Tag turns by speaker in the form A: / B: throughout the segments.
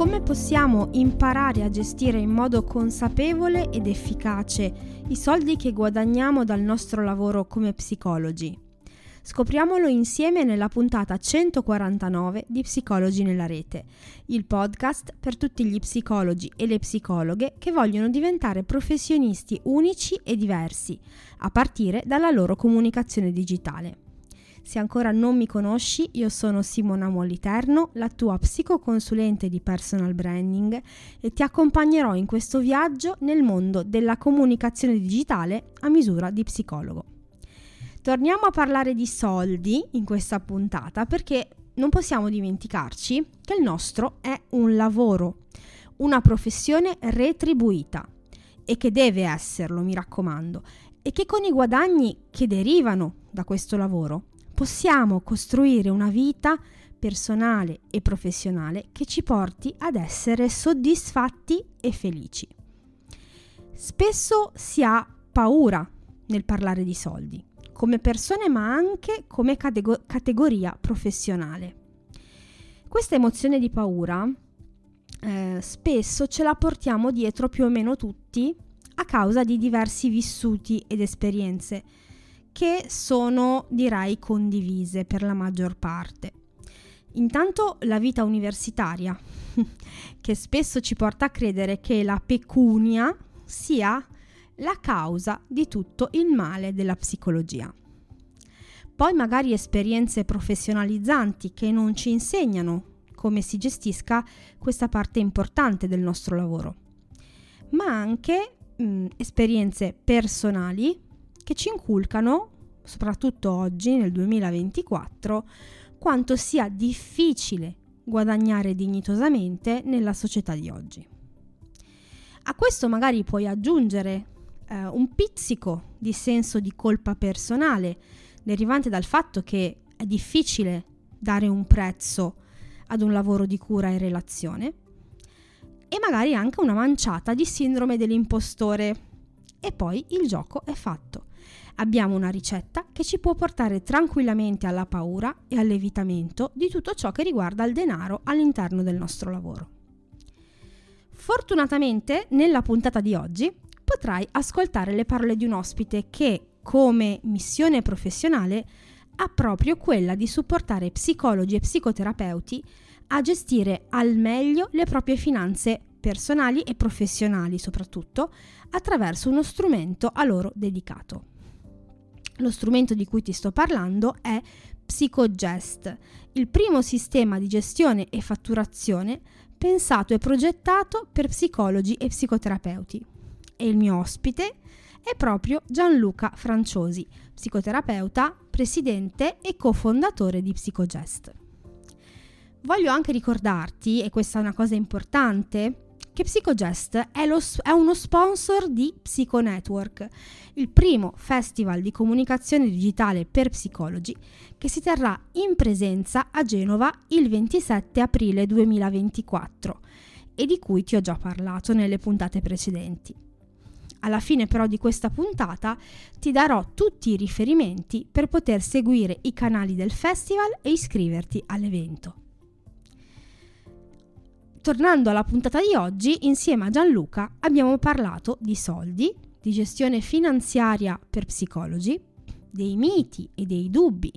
A: come possiamo imparare a gestire in modo consapevole ed efficace i soldi che guadagniamo dal nostro lavoro come psicologi. Scopriamolo insieme nella puntata 149 di Psicologi nella rete, il podcast per tutti gli psicologi e le psicologhe che vogliono diventare professionisti unici e diversi, a partire dalla loro comunicazione digitale. Se ancora non mi conosci, io sono Simona Moliterno, la tua psicoconsulente di personal branding e ti accompagnerò in questo viaggio nel mondo della comunicazione digitale a misura di psicologo. Torniamo a parlare di soldi in questa puntata perché non possiamo dimenticarci che il nostro è un lavoro, una professione retribuita e che deve esserlo, mi raccomando, e che con i guadagni che derivano da questo lavoro possiamo costruire una vita personale e professionale che ci porti ad essere soddisfatti e felici. Spesso si ha paura nel parlare di soldi, come persone ma anche come catego- categoria professionale. Questa emozione di paura eh, spesso ce la portiamo dietro più o meno tutti a causa di diversi vissuti ed esperienze che sono direi condivise per la maggior parte. Intanto la vita universitaria, che spesso ci porta a credere che la pecunia sia la causa di tutto il male della psicologia. Poi magari esperienze professionalizzanti che non ci insegnano come si gestisca questa parte importante del nostro lavoro, ma anche mh, esperienze personali che ci inculcano, soprattutto oggi nel 2024, quanto sia difficile guadagnare dignitosamente nella società di oggi. A questo magari puoi aggiungere eh, un pizzico di senso di colpa personale derivante dal fatto che è difficile dare un prezzo ad un lavoro di cura e relazione e magari anche una manciata di sindrome dell'impostore. E poi il gioco è fatto abbiamo una ricetta che ci può portare tranquillamente alla paura e all'evitamento di tutto ciò che riguarda il denaro all'interno del nostro lavoro. Fortunatamente, nella puntata di oggi potrai ascoltare le parole di un ospite che, come missione professionale, ha proprio quella di supportare psicologi e psicoterapeuti a gestire al meglio le proprie finanze personali e professionali soprattutto attraverso uno strumento a loro dedicato. Lo strumento di cui ti sto parlando è PsychoGest, il primo sistema di gestione e fatturazione pensato e progettato per psicologi e psicoterapeuti. E il mio ospite è proprio Gianluca Franciosi, psicoterapeuta, presidente e cofondatore di PsychoGest. Voglio anche ricordarti, e questa è una cosa importante, che PsychoGest è, lo, è uno sponsor di PsychoNetwork, il primo festival di comunicazione digitale per psicologi che si terrà in presenza a Genova il 27 aprile 2024 e di cui ti ho già parlato nelle puntate precedenti. Alla fine però di questa puntata ti darò tutti i riferimenti per poter seguire i canali del festival e iscriverti all'evento tornando alla puntata di oggi, insieme a Gianluca abbiamo parlato di soldi, di gestione finanziaria per psicologi, dei miti e dei dubbi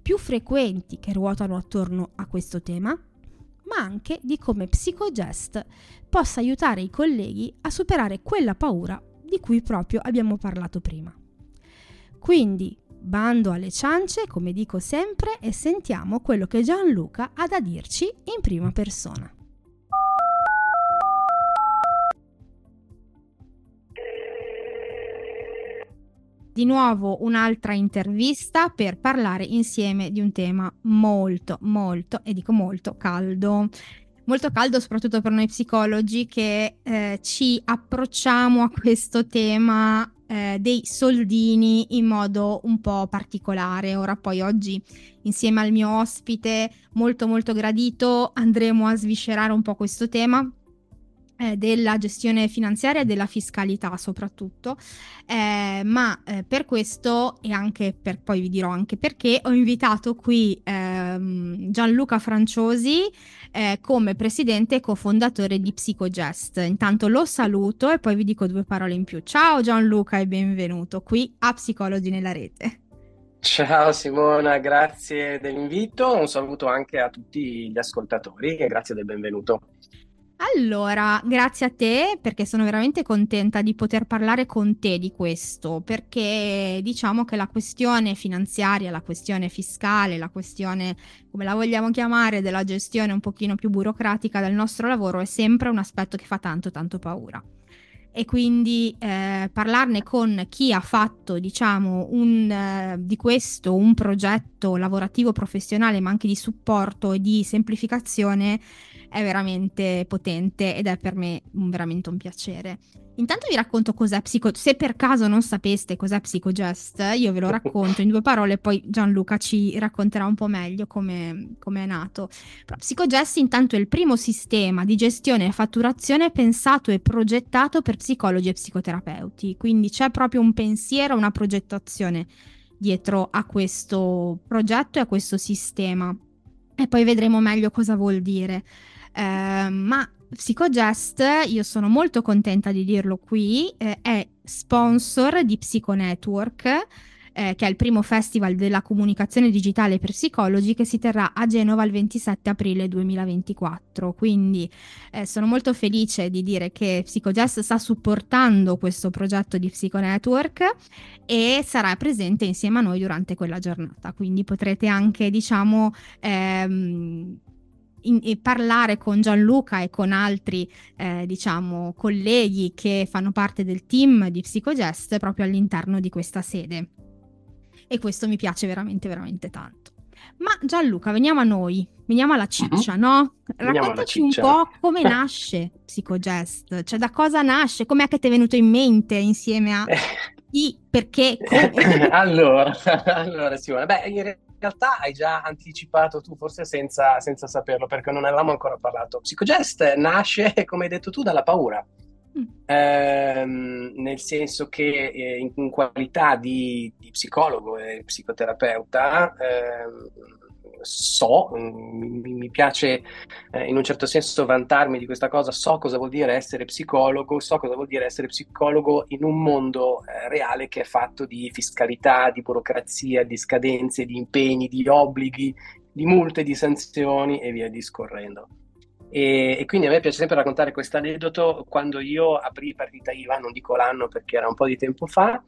A: più frequenti che ruotano attorno a questo tema, ma anche di come PsychoGest possa aiutare i colleghi a superare quella paura di cui proprio abbiamo parlato prima. Quindi, bando alle ciance, come dico sempre, e sentiamo quello che Gianluca ha da dirci in prima persona. Di nuovo un'altra intervista per parlare insieme di un tema molto, molto, e dico molto caldo. Molto caldo soprattutto per noi psicologi che eh, ci approcciamo a questo tema eh, dei soldini in modo un po' particolare. Ora poi oggi insieme al mio ospite molto molto gradito andremo a sviscerare un po' questo tema eh, della gestione finanziaria e della fiscalità soprattutto, eh, ma eh, per questo e anche per poi vi dirò anche perché ho invitato qui ehm, Gianluca Franciosi eh, come presidente e cofondatore di Psicogest. Intanto lo saluto e poi vi dico due parole in più. Ciao Gianluca e benvenuto qui a Psicologi nella rete.
B: Ciao Simona, grazie dell'invito, un saluto anche a tutti gli ascoltatori e grazie del benvenuto.
A: Allora, grazie a te perché sono veramente contenta di poter parlare con te di questo, perché diciamo che la questione finanziaria, la questione fiscale, la questione, come la vogliamo chiamare, della gestione un pochino più burocratica del nostro lavoro è sempre un aspetto che fa tanto tanto paura. E quindi eh, parlarne con chi ha fatto, diciamo, un, eh, di questo un progetto lavorativo professionale, ma anche di supporto e di semplificazione è veramente potente ed è per me un, veramente un piacere. Intanto vi racconto cos'è Psico... Se per caso non sapeste cos'è Psychogest, io ve lo racconto in due parole, poi Gianluca ci racconterà un po' meglio come, è nato. Però Psychogest intanto è il primo sistema di gestione e fatturazione pensato e progettato per psicologi e psicoterapeuti, quindi c'è proprio un pensiero, una progettazione dietro a questo progetto e a questo sistema. E poi vedremo meglio cosa vuol dire. Eh, ma Psychogest, io sono molto contenta di dirlo qui, eh, è sponsor di Psychonetwork, eh, che è il primo festival della comunicazione digitale per psicologi che si terrà a Genova il 27 aprile 2024. Quindi eh, sono molto felice di dire che Psychogest sta supportando questo progetto di Psychonetwork e sarà presente insieme a noi durante quella giornata. Quindi potrete anche, diciamo, ehm, in, in parlare con Gianluca e con altri, eh, diciamo, colleghi che fanno parte del team di Psychogest proprio all'interno di questa sede. E questo mi piace veramente, veramente tanto. Ma Gianluca, veniamo a noi, veniamo alla ciccia, uh-huh. no? Raccontaci un po' come nasce Psychogest, cioè da cosa nasce, com'è che ti è venuto in mente insieme a chi, perché,
B: come? allora, allora Simona, beh, in realtà hai già anticipato tu, forse senza, senza saperlo, perché non avevamo ancora parlato. Psychogest nasce, come hai detto tu, dalla paura. Mm. Ehm, nel senso che eh, in, in, qualità di, di, psicologo e psicoterapeuta ehm, so, mi, mi piace eh, in un certo senso vantarmi di questa cosa, so cosa vuol dire essere psicologo, so cosa vuol dire essere psicologo in un mondo eh, reale che è fatto di fiscalità, di burocrazia, di scadenze, di impegni, di obblighi, di multe, di sanzioni e via discorrendo. E, e, quindi a me piace sempre raccontare questo aneddoto. Quando io aprì partita IVA, non dico l'anno perché era un po' di tempo fa,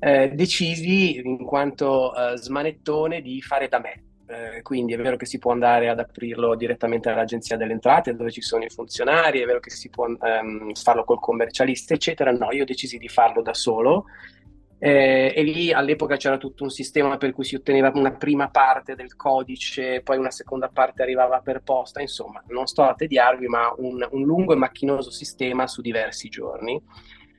B: eh, decisi in quanto eh, smanettone di fare da me, eh, quindi è vero che si può andare ad aprirlo direttamente all'agenzia delle entrate dove ci sono i funzionari, è vero che si può ehm, farlo col commercialista, eccetera. No, io decisi di farlo da solo. Eh, e lì all'epoca c'era tutto un sistema per cui si otteneva una prima parte del codice, poi una seconda parte arrivava per posta, insomma, non sto a tediarvi, ma un, un lungo e macchinoso sistema su diversi giorni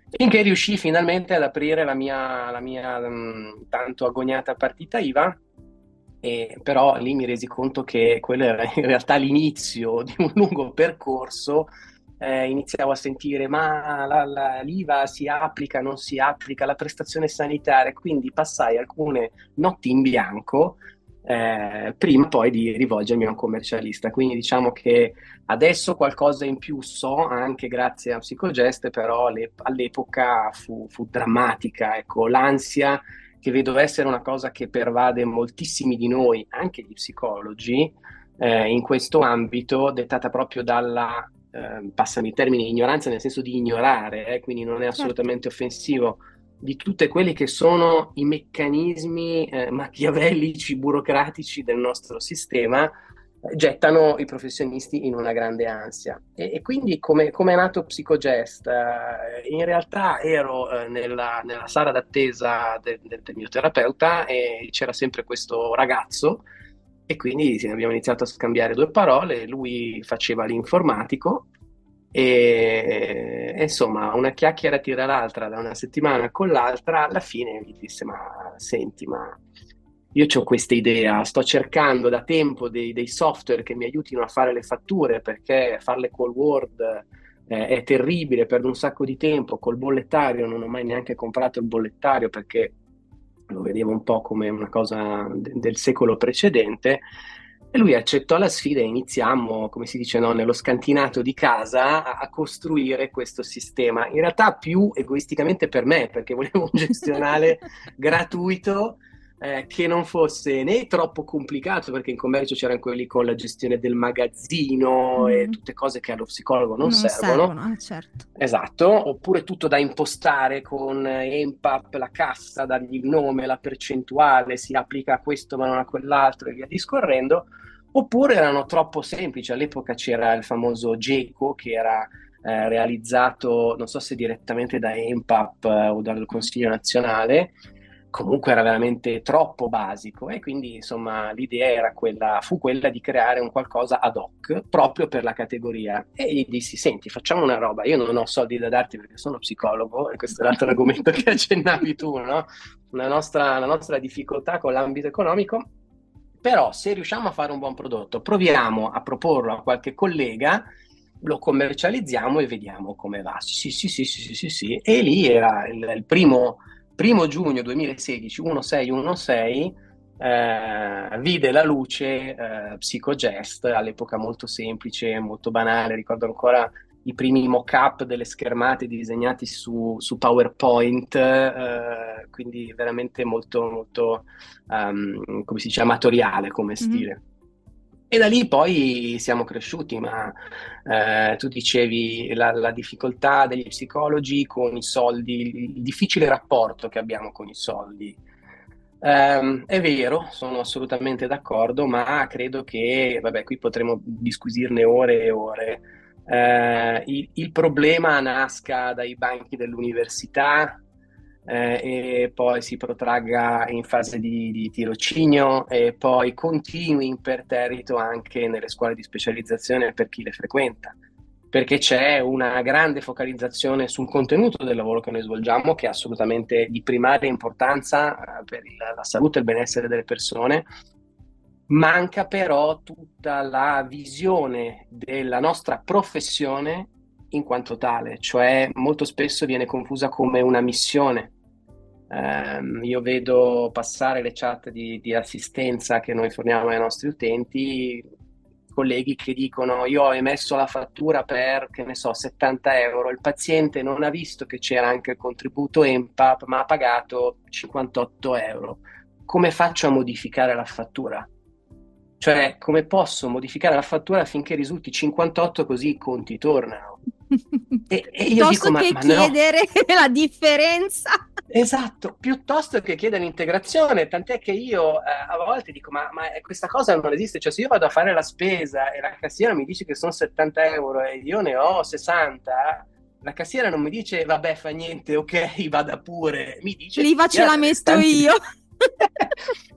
B: finché riuscì finalmente ad aprire la mia, la mia mh, tanto agognata partita IVA e però lì mi resi conto che quello era in realtà l'inizio di un lungo percorso. Eh, iniziavo a sentire ma la, la, l'IVA si applica, non si applica, la prestazione sanitaria, quindi passai alcune notti in bianco eh, prima poi di rivolgermi a un commercialista. Quindi diciamo che adesso qualcosa in più so, anche grazie a Psicogest, però le, all'epoca fu, fu drammatica, ecco, l'ansia che vedo essere una cosa che pervade moltissimi di noi, anche gli psicologi, eh, in questo ambito, dettata proprio dalla, eh, passami il termine, ignoranza nel senso di ignorare, eh, quindi non è certo. assolutamente offensivo, di tutti quelli che sono i meccanismi eh, machiavellici, burocratici del nostro sistema gettano i professionisti in una grande ansia. E, e quindi come, come, è nato Psychogest? Uh, in realtà ero uh, nella, nella, sala d'attesa de, de, del mio terapeuta e c'era sempre questo ragazzo e quindi abbiamo iniziato a scambiare due parole, lui faceva l'informatico e, e insomma una chiacchiera tira l'altra da una settimana con l'altra, alla fine mi disse ma senti ma io ho questa idea, sto cercando da tempo dei, dei, software che mi aiutino a fare le fatture perché farle col Word eh, è terribile, perdo un sacco di tempo col bollettario, non ho mai neanche comprato il bollettario perché lo vedevo un po' come una cosa de- del secolo precedente. E lui accettò la sfida e iniziamo, come si dice, no, nello scantinato di casa a, a, costruire questo sistema. In realtà più egoisticamente per me, perché volevo un gestionale gratuito eh, che non fosse né troppo complicato, perché in commercio c'erano quelli con la gestione del magazzino mm. e tutte cose che allo psicologo non, non servono. servono
A: eh, certo.
B: Esatto, oppure tutto da impostare con EMPAP, la cassa, dargli il nome, la percentuale, si applica a questo ma non a quell'altro e via discorrendo. Oppure erano troppo semplici, all'epoca c'era il famoso GECO che era eh, realizzato, non so se direttamente da EMPAP eh, o dal Consiglio nazionale, comunque era veramente troppo basico e quindi insomma l'idea era quella, fu quella di creare un qualcosa ad hoc proprio per la categoria e gli dissi senti facciamo una roba, io non ho soldi da darti perché sono psicologo e questo è l'altro argomento che accennavi tu, no? la, nostra, la nostra difficoltà con l'ambito economico però se riusciamo a fare un buon prodotto proviamo a proporlo a qualche collega lo commercializziamo e vediamo come va. Sì, sì, sì, sì, sì, sì, sì. E lì era il, il primo primo giugno 2016, 1616, eh, vide la luce eh, Psychogest, all'epoca molto semplice, molto banale, ricordo ancora i primi mock-up delle schermate disegnati su, su PowerPoint, eh, quindi veramente molto, molto um, come si dice, amatoriale come mm-hmm. stile. Mm-hmm. E da lì poi siamo cresciuti, ma eh, tu dicevi la, la, difficoltà degli psicologi con i soldi, il difficile rapporto che abbiamo con i soldi. Eh, è vero, sono assolutamente d'accordo, ma credo che, vabbè, qui potremmo disquisirne ore e ore. Eh, il, il problema nasca dai banchi dell'università, eh, e poi si protragga in fase di, di, tirocinio e poi continui imperterrito anche nelle scuole di specializzazione per chi le frequenta, perché c'è una grande focalizzazione sul contenuto del lavoro che noi svolgiamo che è assolutamente di primaria importanza eh, per la salute e il benessere delle persone. Manca però tutta la visione della nostra professione in quanto tale, cioè molto spesso viene confusa come una missione, Um, io vedo passare le chat di, di, assistenza che noi forniamo ai nostri utenti, colleghi che dicono io ho emesso la fattura per, che ne so, 70 euro, il paziente non ha visto che c'era anche il contributo EMPAP, ma ha pagato 58 euro. Come faccio a modificare la fattura? Cioè, come posso modificare la fattura affinché risulti 58 così i conti tornano?
A: E, e io dico, ma, che ma chiedere no. la differenza.
B: Esatto, piuttosto che chiedere l'integrazione, tant'è che io eh, a volte dico, ma, ma, questa cosa non esiste, cioè se io vado a fare la spesa e la cassiera mi dice che sono 70 euro e io ne ho 60, la cassiera non mi dice, vabbè, fa niente, ok, vada pure, mi dice...
A: L'IVA ce l'ha messo tanti... io.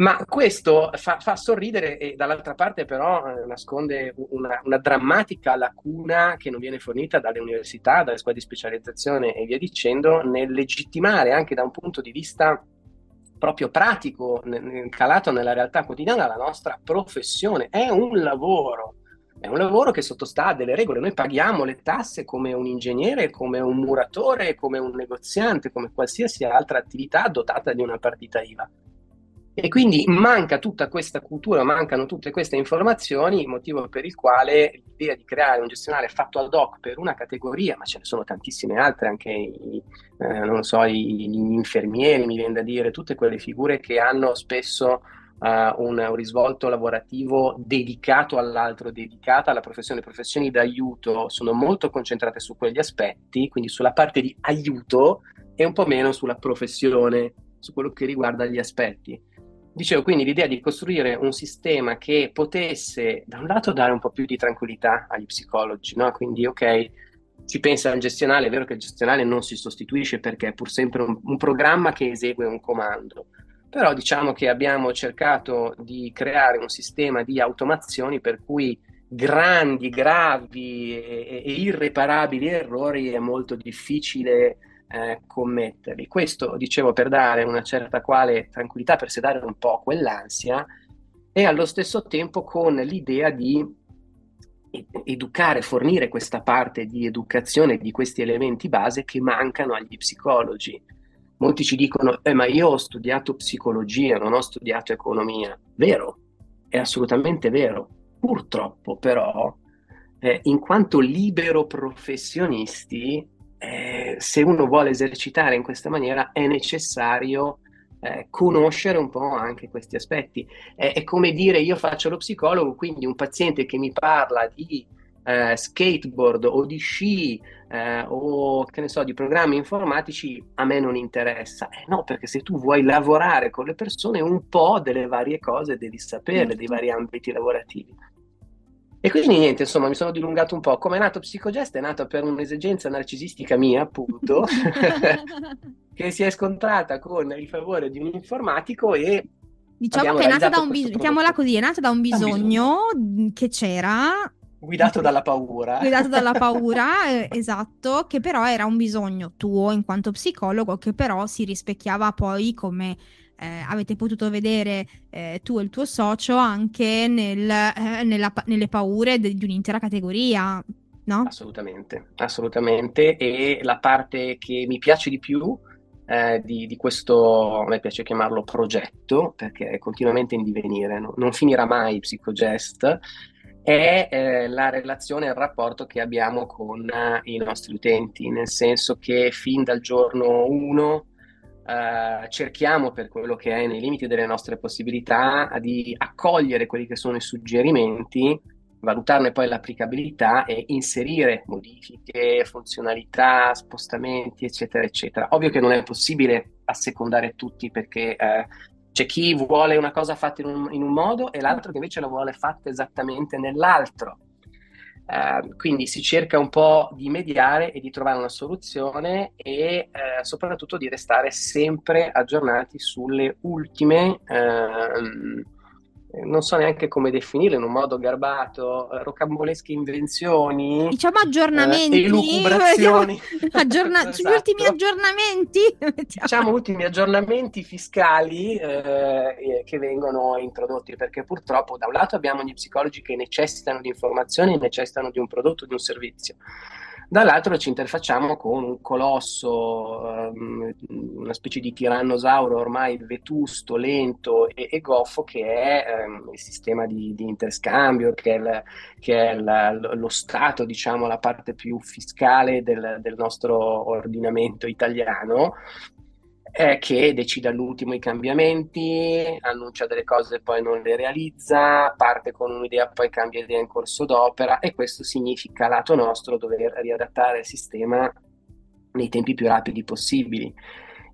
B: Ma questo fa, fa, sorridere e dall'altra parte però eh, nasconde una, una, drammatica lacuna che non viene fornita dalle università, dalle scuole di specializzazione e via dicendo, nel legittimare anche da un punto di vista proprio pratico, calato nella realtà quotidiana, la nostra professione. È un lavoro, è un lavoro che sottostà a delle regole. Noi paghiamo le tasse come un ingegnere, come un muratore, come un negoziante, come qualsiasi altra attività dotata di una partita IVA e quindi manca tutta questa cultura, mancano tutte queste informazioni, motivo per il quale l'idea di creare un gestionale fatto ad hoc per una categoria, ma ce ne sono tantissime altre, anche i, eh, so, i, gli infermieri, mi viene da dire, tutte quelle figure che hanno spesso uh, un, un, risvolto lavorativo dedicato all'altro, dedicato alla professione. Le professioni d'aiuto sono molto concentrate su quegli aspetti, quindi sulla parte di aiuto e un po' meno sulla professione, su quello che riguarda gli aspetti. Dicevo quindi l'idea di costruire un sistema che potesse da un lato dare un po' più di tranquillità agli psicologi, no? quindi ok, si pensa al gestionale, è vero che il gestionale non si sostituisce perché è pur sempre un, un programma che esegue un comando, però diciamo che abbiamo cercato di creare un sistema di automazioni per cui grandi, gravi e, e irreparabili errori è molto difficile eh, commetterli. Questo, dicevo, per dare una certa quale tranquillità, per sedare un po' quell'ansia e allo stesso tempo con l'idea di educare, fornire questa parte di educazione di questi elementi base che mancano agli psicologi. Molti ci dicono, eh, ma io ho studiato psicologia, non ho studiato economia. Vero, è assolutamente vero. Purtroppo però, eh, in quanto libero professionisti, eh, se uno vuole esercitare in questa maniera è necessario eh, conoscere un po' anche questi aspetti. Eh, è come dire io faccio lo psicologo, quindi un paziente che mi parla di eh, skateboard o di sci eh, o che ne so di programmi informatici a me non interessa. Eh, no, perché se tu vuoi lavorare con le persone un po' delle varie cose devi sapere, certo. dei vari ambiti lavorativi. E quindi niente, insomma, mi sono dilungato un po'. Come è nato Psicogest? È nato per un'esigenza narcisistica mia, appunto, che si è scontrata con il favore di un informatico e
A: Diciamo che è nata da un bisogno, mettiamola così, è nata da un bisogno, bisogno. che c'era
B: Guidato dalla paura.
A: Guidato dalla paura, eh, esatto, che però era un bisogno tuo in quanto psicologo, che però si rispecchiava poi come eh, avete potuto vedere eh, tu e il tuo socio anche nel, eh, nella, nelle paure de- di un'intera categoria, no?
B: Assolutamente, assolutamente. E la parte che mi piace di più eh, di, di, questo, a me piace chiamarlo progetto, perché è continuamente in divenire, no? non finirà mai Psychogest, è eh, la relazione il rapporto che abbiamo con eh, i nostri utenti, nel senso che fin dal giorno 1 eh, cerchiamo per quello che è nei limiti delle nostre possibilità di accogliere quelli che sono i suggerimenti, valutarne poi l'applicabilità e inserire modifiche, funzionalità, spostamenti, eccetera, eccetera. Ovvio che non è possibile assecondare tutti perché eh, c'è chi vuole una cosa fatta in un, in un, modo e l'altro che invece la vuole fatta esattamente nell'altro. Uh, quindi si cerca un po' di mediare e di trovare una soluzione e uh, soprattutto di restare sempre aggiornati sulle ultime uh, non so neanche come definire in un modo garbato, eh, rocambolesche invenzioni.
A: Diciamo aggiornamenti.
B: Eh, elucubrazioni.
A: Aggiorna- esatto. Ultimi aggiornamenti.
B: diciamo ultimi aggiornamenti fiscali eh, che vengono introdotti, perché purtroppo da un lato abbiamo gli psicologi che necessitano di informazioni, necessitano di un prodotto, di un servizio dall'altro ci interfacciamo con un colosso, um, una specie di tirannosauro ormai vetusto, lento e, e goffo che è um, il sistema di, di, interscambio, che è, il, che è la, lo Stato, diciamo, la parte più fiscale del, del nostro ordinamento italiano, è che decide all'ultimo i cambiamenti, annuncia delle cose e poi non le realizza, parte con un'idea poi cambia idea in corso d'opera e questo significa lato nostro dover riadattare il sistema nei tempi più rapidi possibili.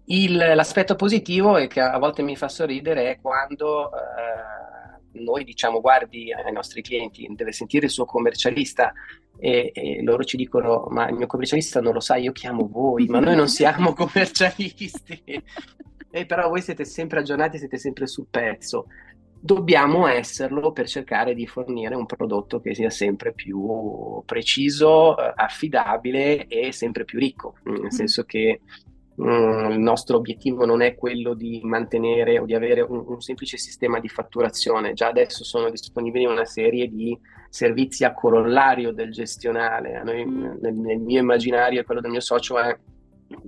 B: Il, l'aspetto positivo e che a volte mi fa sorridere è quando eh, noi diciamo guardi ai nostri clienti, deve sentire il suo commercialista e, e, loro ci dicono ma il mio commercialista non lo sa, io chiamo voi, ma noi non siamo commercialisti. e però voi siete sempre aggiornati, siete sempre sul pezzo. Dobbiamo esserlo per cercare di fornire un prodotto che sia sempre più preciso, eh, affidabile e sempre più ricco, nel mm. senso che Mm, il nostro obiettivo non è quello di mantenere o di avere un, un, semplice sistema di fatturazione, già adesso sono disponibili una serie di servizi a corollario del gestionale. Noi, mm. nel, nel, mio immaginario e quello del mio socio è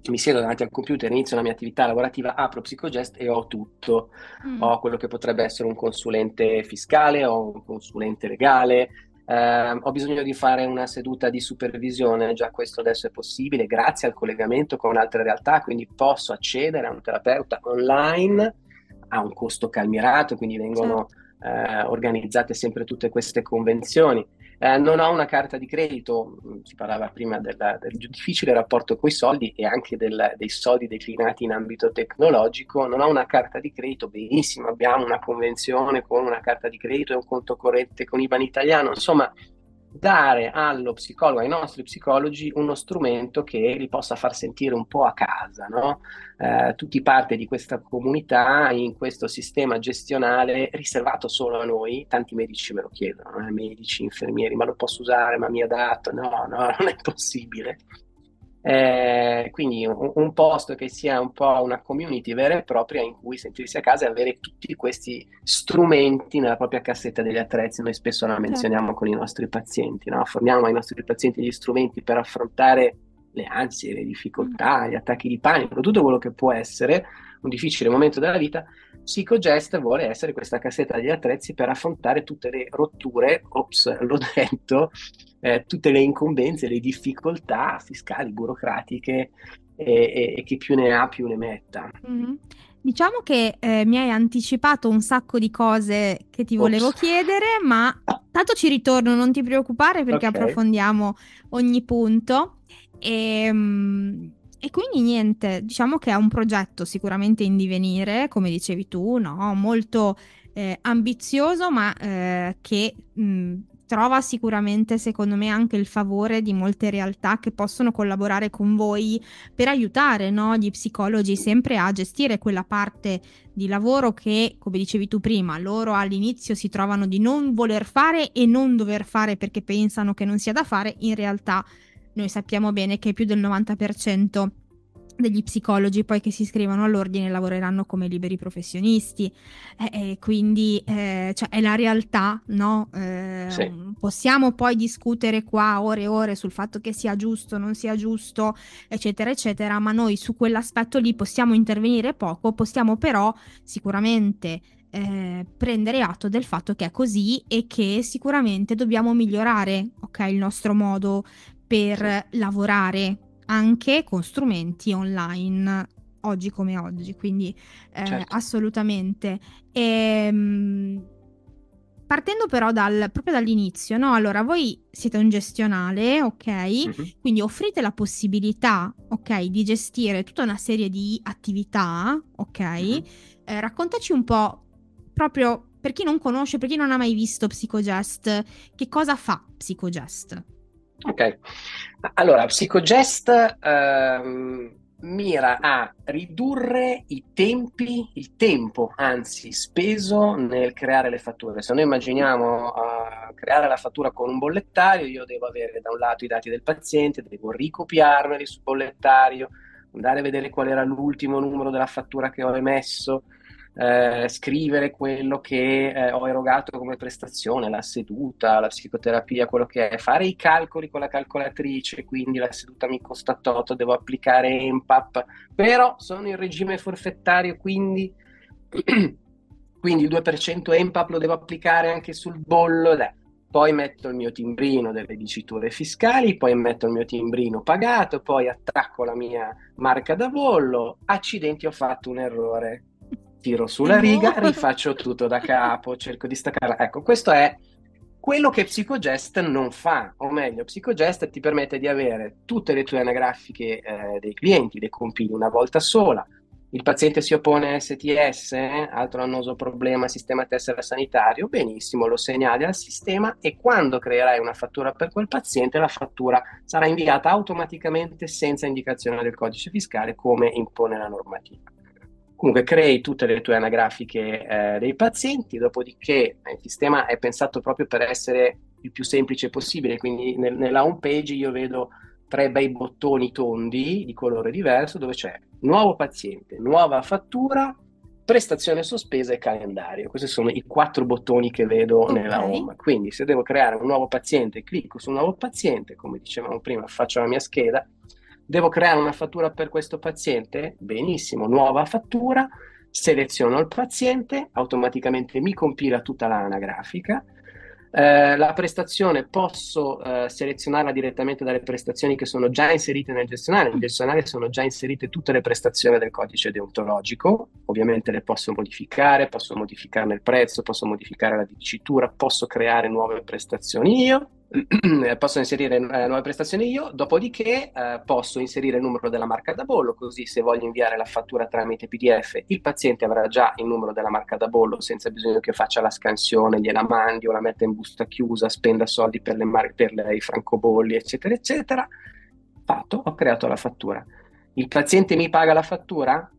B: mi siedo davanti al computer, inizio la mia attività lavorativa, apro Psicogest e ho tutto. Mm. Ho quello che potrebbe essere un consulente fiscale, ho un consulente legale, eh, ho bisogno di fare una seduta di supervisione, già questo adesso è possibile grazie al collegamento con altre realtà, quindi posso accedere a un terapeuta online a un costo calmierato, quindi vengono certo. eh, organizzate sempre tutte queste convenzioni. Eh, non ho una carta di credito, mm, si parlava prima del, del difficile rapporto con i soldi e anche del, dei soldi declinati in ambito tecnologico, non ho una carta di credito, benissimo, abbiamo una convenzione con una carta di credito e un conto corrente con IBAN italiano, insomma dare allo psicologo, ai nostri psicologi, uno strumento che li possa far sentire un po' a casa, no? eh, tutti parte di questa comunità in questo sistema gestionale riservato solo a noi, tanti medici me lo chiedono, eh? medici, infermieri, ma lo posso usare, ma mi adatto? No, no, non è possibile. Eh, quindi un, un, posto che sia un po' una community vera e propria in cui sentirsi a casa e avere tutti questi strumenti nella propria cassetta degli attrezzi. Noi spesso la menzioniamo con i nostri pazienti, no? forniamo ai nostri pazienti gli strumenti per affrontare le ansie, le difficoltà, gli attacchi di panico, tutto quello che può essere un difficile momento della vita. PsychoGest vuole essere questa cassetta degli attrezzi per affrontare tutte le rotture, ops, l'ho detto, eh, tutte le incombenze, le difficoltà fiscali, burocratiche e, e, chi più ne ha più ne metta.
A: Mm-hmm. Diciamo che eh, mi hai anticipato un sacco di cose che ti volevo Ops. chiedere, ma tanto ci ritorno, non ti preoccupare perché okay. approfondiamo ogni punto. E, ehm, e, quindi niente, diciamo che è un progetto sicuramente in divenire, come dicevi tu, no? molto eh, ambizioso, ma eh, che mh, trova sicuramente, secondo me, anche il favore di molte realtà che possono collaborare con voi per aiutare no, gli psicologi sempre a gestire quella parte di lavoro che, come dicevi tu prima, loro all'inizio si trovano di non voler fare e non dover fare perché pensano che non sia da fare, in realtà noi sappiamo bene che più del 90% degli psicologi poi che si iscrivono all'ordine lavoreranno come liberi professionisti eh, quindi eh, cioè è la realtà no eh, sì. possiamo poi discutere qua ore e ore sul fatto che sia giusto non sia giusto eccetera eccetera ma noi su quell'aspetto lì possiamo intervenire poco possiamo però sicuramente eh, prendere atto del fatto che è così e che sicuramente dobbiamo migliorare okay, il nostro modo per lavorare anche con strumenti online oggi come oggi, quindi eh, certo. assolutamente. E, ehm, partendo però dal, proprio dall'inizio, no? Allora, voi siete un gestionale, ok? Mm-hmm. Quindi offrite la possibilità, ok, di gestire tutta una serie di attività, ok? Mm-hmm. Eh, raccontaci un po' proprio per chi non conosce, per chi non ha mai visto Psychogest, che cosa fa Psychogest?
B: Ok, allora Psychogest ehm, mira a ridurre i tempi, il tempo anzi speso nel creare le fatture. Se noi immaginiamo uh, creare la fattura con un bollettario, io devo avere da un lato i dati del paziente, devo ricopiarmeli sul bollettario, andare a vedere qual era l'ultimo numero della fattura che ho emesso, eh, scrivere quello che eh, ho erogato come prestazione, la seduta, la psicoterapia, quello che è, fare i calcoli con la calcolatrice, quindi la seduta mi costa tot, devo applicare EMPAP, però sono in regime forfettario, quindi, quindi il 2% EMPAP lo devo applicare anche sul bollo. Deh. Poi metto il mio timbrino delle diciture fiscali, poi metto il mio timbrino pagato, poi attacco la mia marca da bollo. Accidenti, ho fatto un errore tiro sulla riga, rifaccio tutto da capo, cerco di staccare. Ecco, questo è quello che Psychogest non fa, o meglio, Psychogest ti permette di avere tutte le tue anagrafiche eh, dei clienti, le compili una volta sola. Il paziente si oppone a STS, eh, altro annoso problema, sistema tessera sanitario, benissimo, lo segnali al sistema e quando creerai una fattura per quel paziente, la fattura sarà inviata automaticamente senza indicazione del codice fiscale come impone la normativa. Comunque crei tutte le tue anagrafiche eh, dei pazienti, dopodiché eh, il sistema è pensato proprio per essere il più semplice possibile, quindi nel, nella home page io vedo tre bei bottoni tondi di colore diverso dove c'è nuovo paziente, nuova fattura, prestazione sospesa e calendario. Questi sono i quattro bottoni che vedo okay. nella home. Quindi se devo creare un nuovo paziente, clicco su un nuovo paziente, come dicevamo prima, faccio la mia scheda, Devo creare una fattura per questo paziente? Benissimo, nuova fattura, seleziono il paziente, automaticamente mi compila tutta l'anagrafica. Eh, la prestazione posso eh, selezionarla direttamente dalle prestazioni che sono già inserite nel gestionale. Nel gestionale sono già inserite tutte le prestazioni del codice deontologico, ovviamente le posso modificare, posso modificarne il prezzo, posso modificare la dicitura, posso creare nuove prestazioni io. Posso inserire eh, nuove prestazioni io, dopodiché eh, posso inserire il numero della marca da bollo, così se voglio inviare la fattura tramite PDF, il paziente avrà già il numero della marca da bollo senza bisogno che faccia la scansione, gliela mandi o la metta in busta chiusa, spenda soldi per, le mar- per le, i francobolli, eccetera, eccetera. Fatto, ho creato la fattura. Il paziente mi paga la fattura?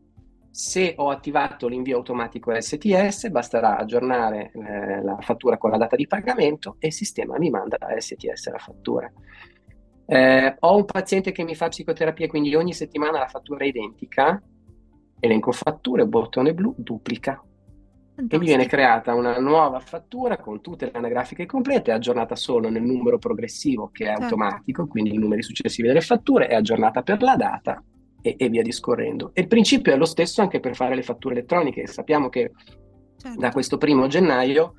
B: Se ho attivato l'invio automatico STS, basterà aggiornare eh, la fattura con la data di pagamento e il sistema mi manda da STS la fattura. Eh, ho un paziente che mi fa psicoterapia, quindi ogni settimana la fattura è identica, elenco fatture, bottone blu, duplica. Fantastico. E mi viene creata una nuova fattura con tutte le anagrafiche complete, aggiornata solo nel numero progressivo che è certo. automatico, quindi i numeri successivi delle fatture, è aggiornata per la data e, e, via discorrendo. E il principio è lo stesso anche per fare le fatture elettroniche. Sappiamo che certo. da questo primo gennaio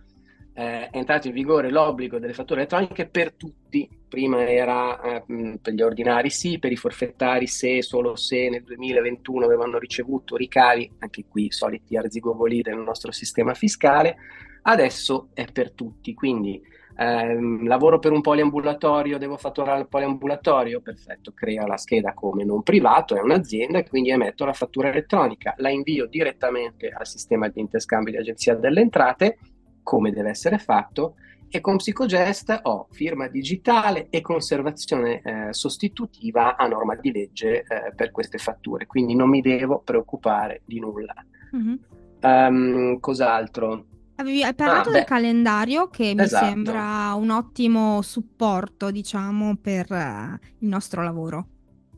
B: eh, è entrato in vigore l'obbligo delle fatture elettroniche per tutti. Prima era eh, per gli ordinari sì, per i forfettari se, solo se nel 2021 avevano ricevuto ricavi, anche qui i soliti arzigogoli del nostro sistema fiscale, adesso è per tutti. Quindi ehm, lavoro per un poliambulatorio, devo fatturare il poliambulatorio, perfetto, crea la scheda come non privato, è un'azienda e quindi emetto la fattura elettronica, la invio direttamente al sistema di interscambio di agenzia delle entrate come deve essere fatto e con Psicogest ho firma digitale e conservazione eh, sostitutiva a norma di legge eh, per queste fatture, quindi non mi devo preoccupare di nulla. Mm-hmm. Um, cos'altro?
A: Avevi, hai parlato ah, del calendario che mi esatto. sembra un ottimo supporto, diciamo, per uh, il nostro lavoro.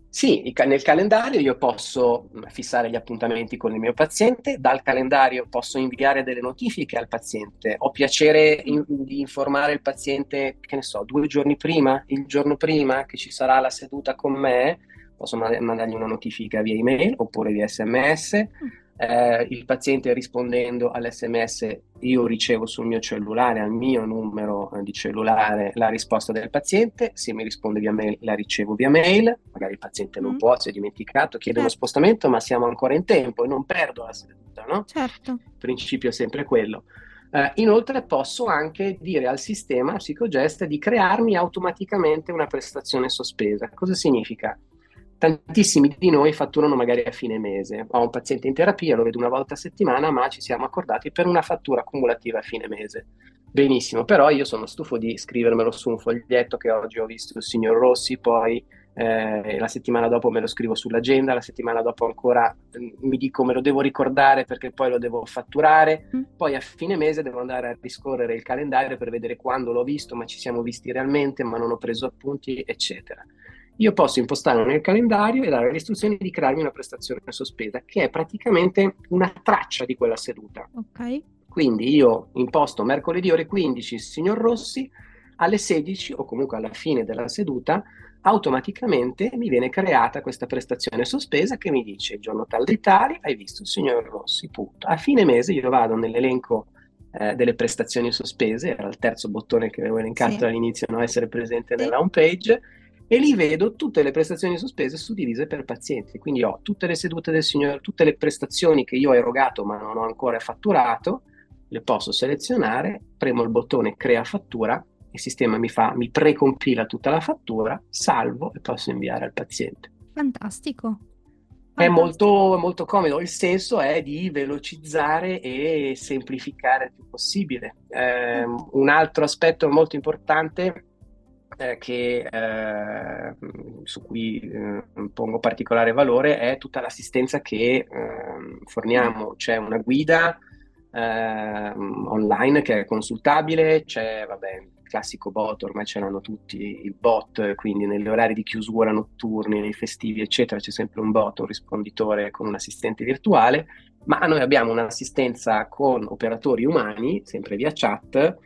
B: Sì, nel calendario io posso mm, fissare gli appuntamenti con il mio paziente, dal calendario posso inviare delle notifiche al paziente. Ho piacere in, di informare il paziente, che ne so, due giorni prima, il giorno prima che ci sarà la seduta con me, posso mandargli una notifica via email oppure via sms. Eh, il paziente rispondendo all'SMS io ricevo sul mio cellulare, al mio numero eh, di cellulare, la risposta del paziente, se mi risponde via mail la ricevo via mail, magari il paziente non mm. può, si è dimenticato, chiede certo. uno spostamento, ma siamo ancora in tempo e non perdo la seduta, no?
A: Certo.
B: Il principio è sempre quello. Uh, inoltre posso anche dire al sistema Psicogest di crearmi automaticamente una prestazione sospesa. Cosa significa? Tantissimi di noi fatturano magari a fine mese. Ho un paziente in terapia, lo vedo una volta a settimana, ma ci siamo accordati per una fattura cumulativa a fine mese. Benissimo, però io sono stufo di scrivermelo su un foglietto che oggi ho visto il signor Rossi, poi eh, la settimana dopo me lo scrivo sull'agenda, la settimana dopo ancora eh, mi dico me lo devo ricordare perché poi lo devo fatturare, mm. poi a fine mese devo andare a riscorrere il calendario per vedere quando l'ho visto, ma ci siamo visti realmente, ma non ho preso appunti, eccetera io posso impostare nel calendario e dare le istruzioni di crearmi una prestazione sospesa, che è praticamente una traccia di quella seduta.
A: Ok.
B: Quindi io imposto mercoledì ore 15 signor Rossi, alle 16 o comunque alla fine della seduta, automaticamente mi viene creata questa prestazione sospesa che mi dice il giorno tal di tali hai visto il signor Rossi, punto. A fine mese io vado nell'elenco eh, delle prestazioni sospese, era il terzo bottone che avevo elencato sì. all'inizio, no? essere presente sì. nella home page, e lì vedo tutte le prestazioni sospese suddivise per pazienti. Quindi ho tutte le sedute del signore, tutte le prestazioni che io ho erogato ma non ho ancora fatturato, le posso selezionare, premo il bottone crea fattura, il sistema mi, fa, mi precompila tutta la fattura, salvo e posso inviare al paziente.
A: Fantastico.
B: È molto, molto, comodo, il senso è di velocizzare e semplificare il più possibile. Eh, un altro aspetto molto importante che, eh, su cui eh, pongo particolare valore è tutta l'assistenza che ehm, forniamo. C'è una guida ehm, online che è consultabile, c'è vabbè, il classico bot, ormai ce l'hanno tutti, il bot, quindi negli orari di chiusura notturni, nei festivi, eccetera, c'è sempre un bot, un risponditore con un assistente virtuale, ma noi abbiamo un'assistenza con operatori umani, sempre via chat,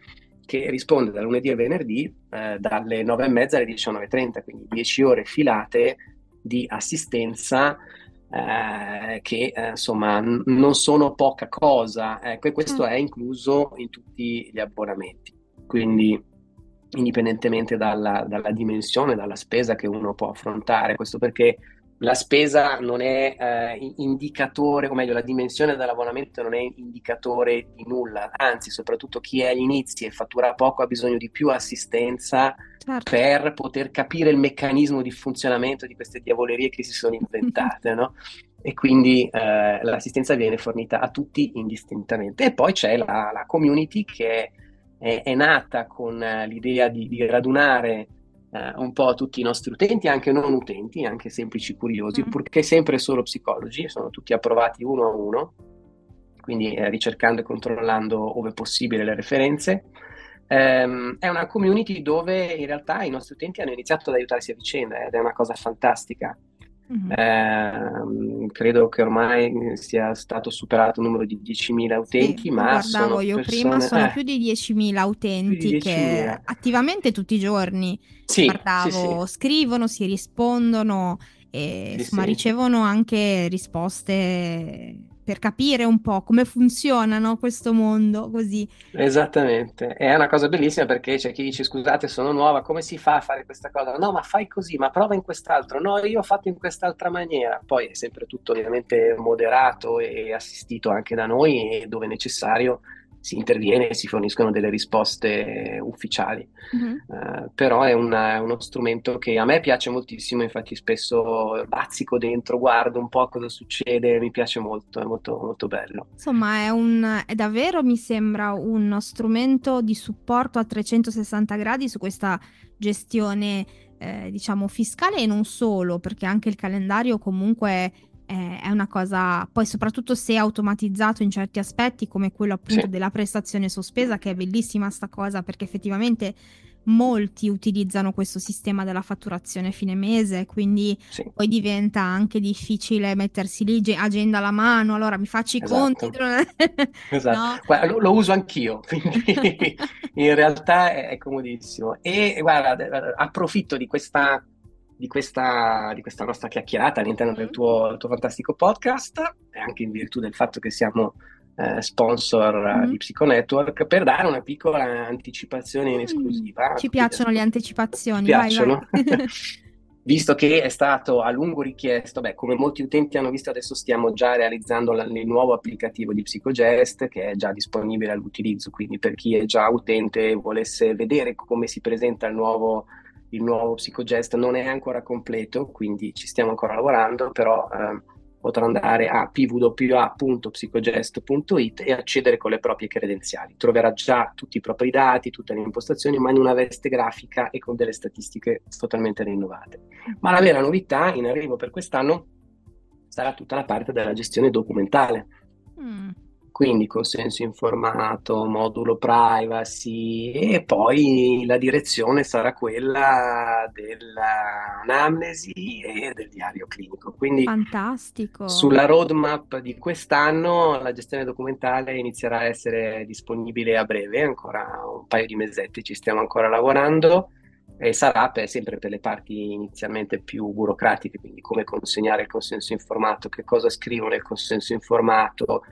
B: che risponde da lunedì a venerdì eh, dalle 9.30 alle 19.30, quindi 10 ore filate di assistenza eh, che eh, insomma n- non sono poca cosa, ecco, e questo mm. è incluso in tutti gli abbonamenti. Quindi indipendentemente dalla, dalla dimensione, dalla spesa che uno può affrontare, questo perché la spesa non è eh, indicatore, o meglio, la dimensione dell'abbonamento non è indicatore di nulla, anzi, soprattutto chi è agli inizi e fattura poco ha bisogno di più assistenza certo. per poter capire il meccanismo di funzionamento di queste diavolerie che si sono inventate, no? E quindi eh, l'assistenza viene fornita a tutti indistintamente. E poi c'è la, la community che è, è, nata con uh, l'idea di, di radunare eh, un po' a tutti i nostri utenti, anche non utenti, anche semplici curiosi, mm. purché sempre solo psicologi, sono tutti approvati uno a uno, quindi eh, ricercando e controllando ove possibile le referenze, ehm, è una community dove in realtà i nostri utenti hanno iniziato ad aiutarsi a vicenda ed è una cosa fantastica. Mm-hmm. Eh, credo che ormai sia stato superato il numero di 10.000 utenti, sì, ma
A: guardavo io persone... prima sono eh, più di 10.000 utenti di 10.000. che attivamente tutti i giorni sì, guardavo, sì, scrivono, si rispondono e insomma ricevono anche risposte per capire un po' come funziona no, questo mondo così.
B: Esattamente, è una cosa bellissima perché c'è chi dice scusate sono nuova, come si fa a fare questa cosa? No, ma fai così, ma prova in quest'altro, no, io ho fatto in quest'altra maniera. Poi è sempre tutto ovviamente moderato e assistito anche da noi e dove necessario si interviene e si forniscono delle risposte ufficiali. Mm-hmm. Uh, però è, una, uno strumento che a me piace moltissimo, infatti spesso bazzico dentro, guardo un po' cosa succede, mi piace molto, è molto, molto bello.
A: Insomma, è, un, è davvero, mi sembra, uno strumento di supporto a 360 gradi su questa gestione eh, diciamo fiscale e non solo, perché anche il calendario comunque è una cosa, poi soprattutto se automatizzato in certi aspetti, come quello appunto sì. della prestazione sospesa, che è bellissima sta cosa perché effettivamente molti utilizzano questo sistema della fatturazione fine mese, quindi sì. poi diventa anche difficile mettersi lì agenda alla mano, allora mi faccio i esatto. conti.
B: esatto. No? Guarda, lo, lo, uso anch'io, quindi in realtà è, è comodissimo. E guarda, approfitto di questa di questa, di questa nostra chiacchierata all'interno del tuo, del tuo, fantastico podcast, e anche in virtù del fatto che siamo eh, sponsor mm-hmm. di Psiconetwork, per dare una piccola anticipazione in mm, esclusiva.
A: Ci piacciono le anticipazioni,
B: Ci piacciono. Vai, vai. Visto che è stato a lungo richiesto, beh, come molti utenti hanno visto, adesso stiamo già realizzando la, il nuovo applicativo di Psicogest che è già disponibile all'utilizzo, quindi per chi è già utente e volesse vedere come si presenta il nuovo il nuovo Psicogest non è ancora completo, quindi ci stiamo ancora lavorando, però eh, potrà andare a pwwa.psicogest.it e accedere con le proprie credenziali. Troverà già tutti i propri dati, tutte le impostazioni, ma in una veste grafica e con delle statistiche totalmente rinnovate. Ma la vera novità in arrivo per quest'anno sarà tutta la parte della gestione documentale. Mm quindi consenso informato, modulo privacy e poi la direzione sarà quella dell'anamnesi e del diario clinico. Quindi
A: Fantastico.
B: Sulla roadmap di quest'anno la gestione documentale inizierà a essere disponibile a breve, ancora un paio di mesetti ci stiamo ancora lavorando e sarà per, sempre per le parti inizialmente più burocratiche, quindi come consegnare il consenso informato, che cosa scrivo nel consenso informato,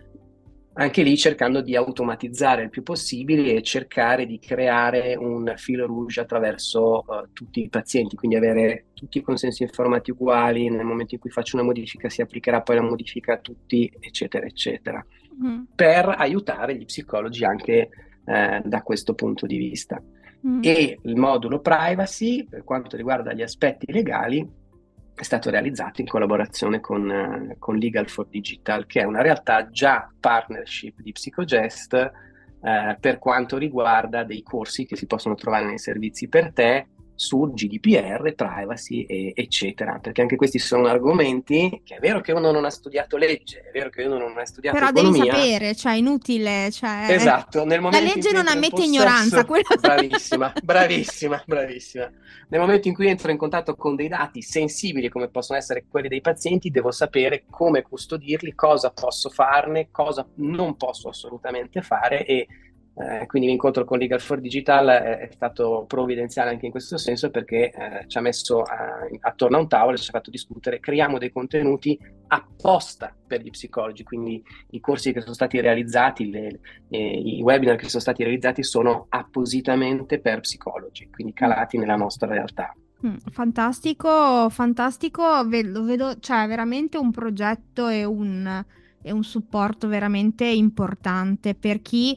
B: anche lì cercando di automatizzare il più possibile e cercare di creare un filo rouge attraverso uh, tutti i pazienti, quindi avere tutti i consensi informati uguali, nel momento in cui faccio una modifica si applicherà poi la modifica a tutti, eccetera, eccetera, mm. per aiutare gli psicologi anche eh, da questo punto di vista. Mm. E il modulo privacy, per quanto riguarda gli aspetti legali, è stato realizzato in collaborazione con, uh, con, Legal for Digital, che è una realtà già partnership di Psicogest uh, per quanto riguarda dei corsi che si possono trovare nei servizi per te su GDPR, privacy, e, eccetera. Perché anche questi sono argomenti che è vero che uno non ha studiato legge, è vero che uno non ha studiato
A: Però
B: economia.
A: devi sapere, cioè è inutile. Cioè...
B: Esatto, nel momento
A: La legge non ammette ignoranza.
B: Quello... Bravissima, bravissima, bravissima. Nel momento in cui entro in contatto con dei dati sensibili come possono essere quelli dei pazienti, devo sapere come custodirli, cosa posso farne, cosa non posso assolutamente fare e eh, quindi l'incontro con Legal for Digital è, è, stato provvidenziale anche in questo senso perché eh, ci ha messo a, attorno a un tavolo e ci ha fatto discutere, creiamo dei contenuti apposta per gli psicologi, quindi i corsi che sono stati realizzati, le, le, i webinar che sono stati realizzati sono appositamente per psicologi, quindi calati nella nostra realtà.
A: Mm, fantastico, fantastico, lo vedo, cioè veramente un progetto e un, e un supporto veramente importante per chi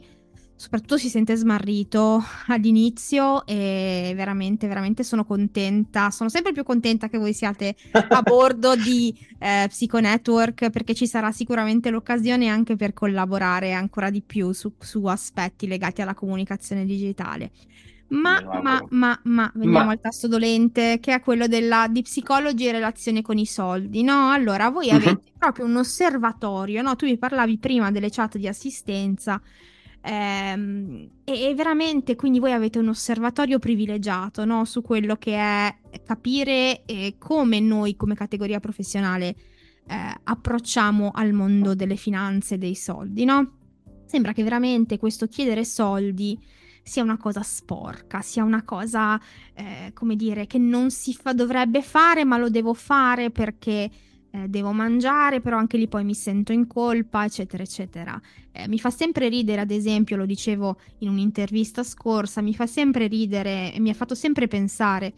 A: soprattutto si sente smarrito all'inizio e veramente, veramente sono contenta, sono sempre più contenta che voi siate a bordo di eh, Psycho Network perché ci sarà sicuramente l'occasione anche per collaborare ancora di più su, su aspetti legati alla comunicazione digitale. Ma, ma, ma, ma, veniamo ma. al tasto dolente, che è quello della, di psicologi e relazione con i soldi, no? Allora, voi mhm. avete uh-huh. proprio un osservatorio, no? Tu mi parlavi prima delle chat di assistenza, e, e, veramente quindi voi avete un osservatorio privilegiato no? su quello che è capire eh, come noi come categoria professionale eh, approcciamo al mondo delle finanze dei soldi, no? Sembra che veramente questo chiedere soldi sia una cosa sporca, sia una cosa, eh, come dire, che non si fa, dovrebbe fare, ma lo devo fare perché eh, devo mangiare, però anche lì poi mi sento in colpa, eccetera, eccetera. Eh, mi fa sempre ridere, ad esempio, lo dicevo in un'intervista scorsa, mi fa sempre ridere e mi ha fatto sempre pensare